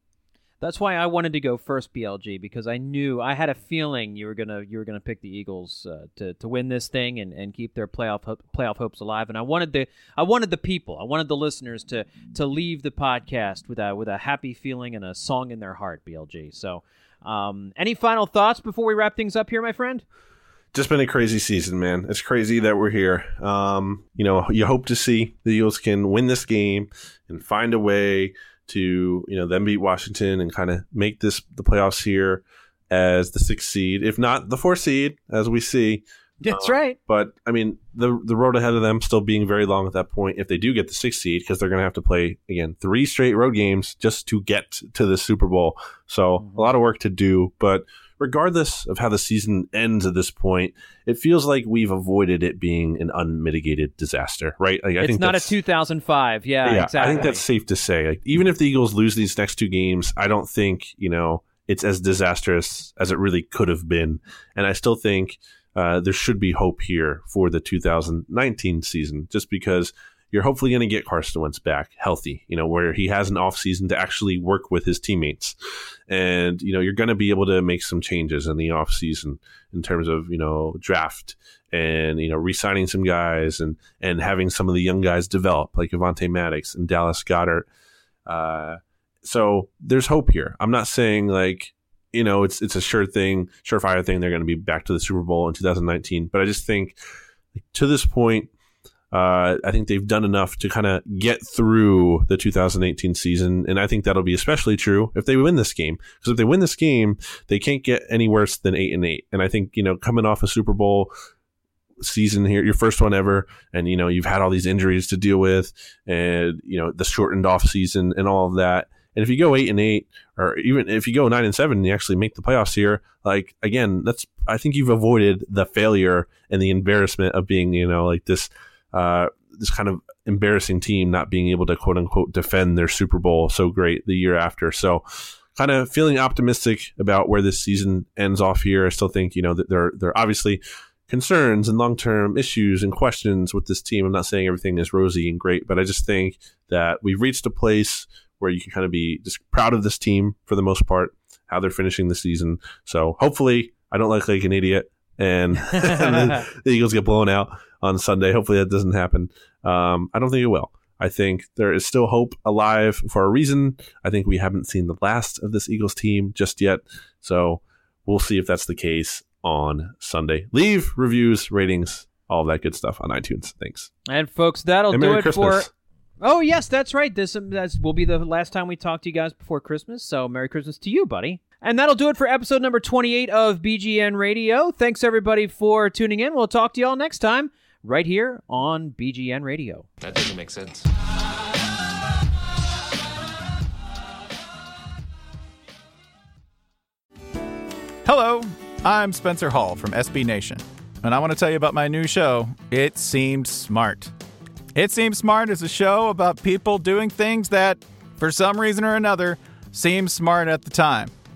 E: That's why I wanted to go first, BLG, because I knew I had a feeling you were gonna you were gonna pick the Eagles uh, to to win this thing and, and keep their playoff playoff hopes alive. And I wanted the I wanted the people, I wanted the listeners to to leave the podcast with a with a happy feeling and a song in their heart, BLG. So, um, any final thoughts before we wrap things up here, my friend?
F: just been a crazy season, man. It's crazy that we're here. Um, you know, you hope to see the Eagles can win this game and find a way to you know then beat Washington and kind of make this the playoffs here as the sixth seed, if not the fourth seed, as we see.
E: That's uh, right.
F: But I mean, the the road ahead of them still being very long at that point. If they do get the sixth seed, because they're going to have to play again three straight road games just to get to the Super Bowl. So mm-hmm. a lot of work to do. But regardless of how the season ends at this point, it feels like we've avoided it being an unmitigated disaster, right? Like,
E: I it's think not a 2005. Yeah, yeah exactly.
F: I think that's safe to say. Like, even if the Eagles lose these next two games, I don't think, you know, it's as disastrous as it really could have been. And I still think uh, there should be hope here for the 2019 season, just because you're hopefully going to get Carson Wentz back healthy, you know, where he has an offseason to actually work with his teammates. And, you know, you're going to be able to make some changes in the offseason in terms of, you know, draft and, you know, re signing some guys and, and having some of the young guys develop, like Avonte Maddox and Dallas Goedert. Uh, so there's hope here. I'm not saying like, you know, it's it's a sure thing, surefire thing. They're going to be back to the Super Bowl in 2019. But I just think to this point, uh, I think they've done enough to kind of get through the 2018 season, and I think that'll be especially true if they win this game. Because if they win this game, they can't get any worse than eight and eight. And I think you know, coming off a Super Bowl season here, your first one ever, and you know, you've had all these injuries to deal with, and you know, the shortened off season and all of that. And if you go eight and eight, or even if you go nine and seven, and you actually make the playoffs here, like again, that's I think you've avoided the failure and the embarrassment of being, you know, like this uh, this kind of embarrassing team not being able to quote unquote defend their Super Bowl so great the year after. So kind of feeling optimistic about where this season ends off here. I still think, you know, that there there are obviously concerns and long term issues and questions with this team. I'm not saying everything is rosy and great, but I just think that we've reached a place where you can kind of be just proud of this team for the most part, how they're finishing the season. So hopefully I don't look like an idiot and, [LAUGHS] and the, the Eagles get blown out on Sunday. Hopefully that doesn't happen. Um, I don't think it will. I think there is still hope alive for a reason. I think we haven't seen the last of this Eagles team just yet. So we'll see if that's the case on Sunday. Leave reviews, ratings, all that good stuff on iTunes. Thanks.
E: And folks, that'll
F: And
E: do it
F: Christmas.
E: for. Oh yes, that's right. This um, that's, will be the last time we talk to you guys before Christmas. So Merry Christmas to you, buddy. And that'll do it for episode number 28 of BGN Radio. Thanks everybody for tuning in. We'll talk to you all next time right here on BGN Radio.
C: That doesn't make sense.
G: Hello, I'm Spencer Hall from SB Nation, and I want to tell you about my new show, It Seemed Smart. It Seems Smart is a show about people doing things that, for some reason or another, seem smart at the time.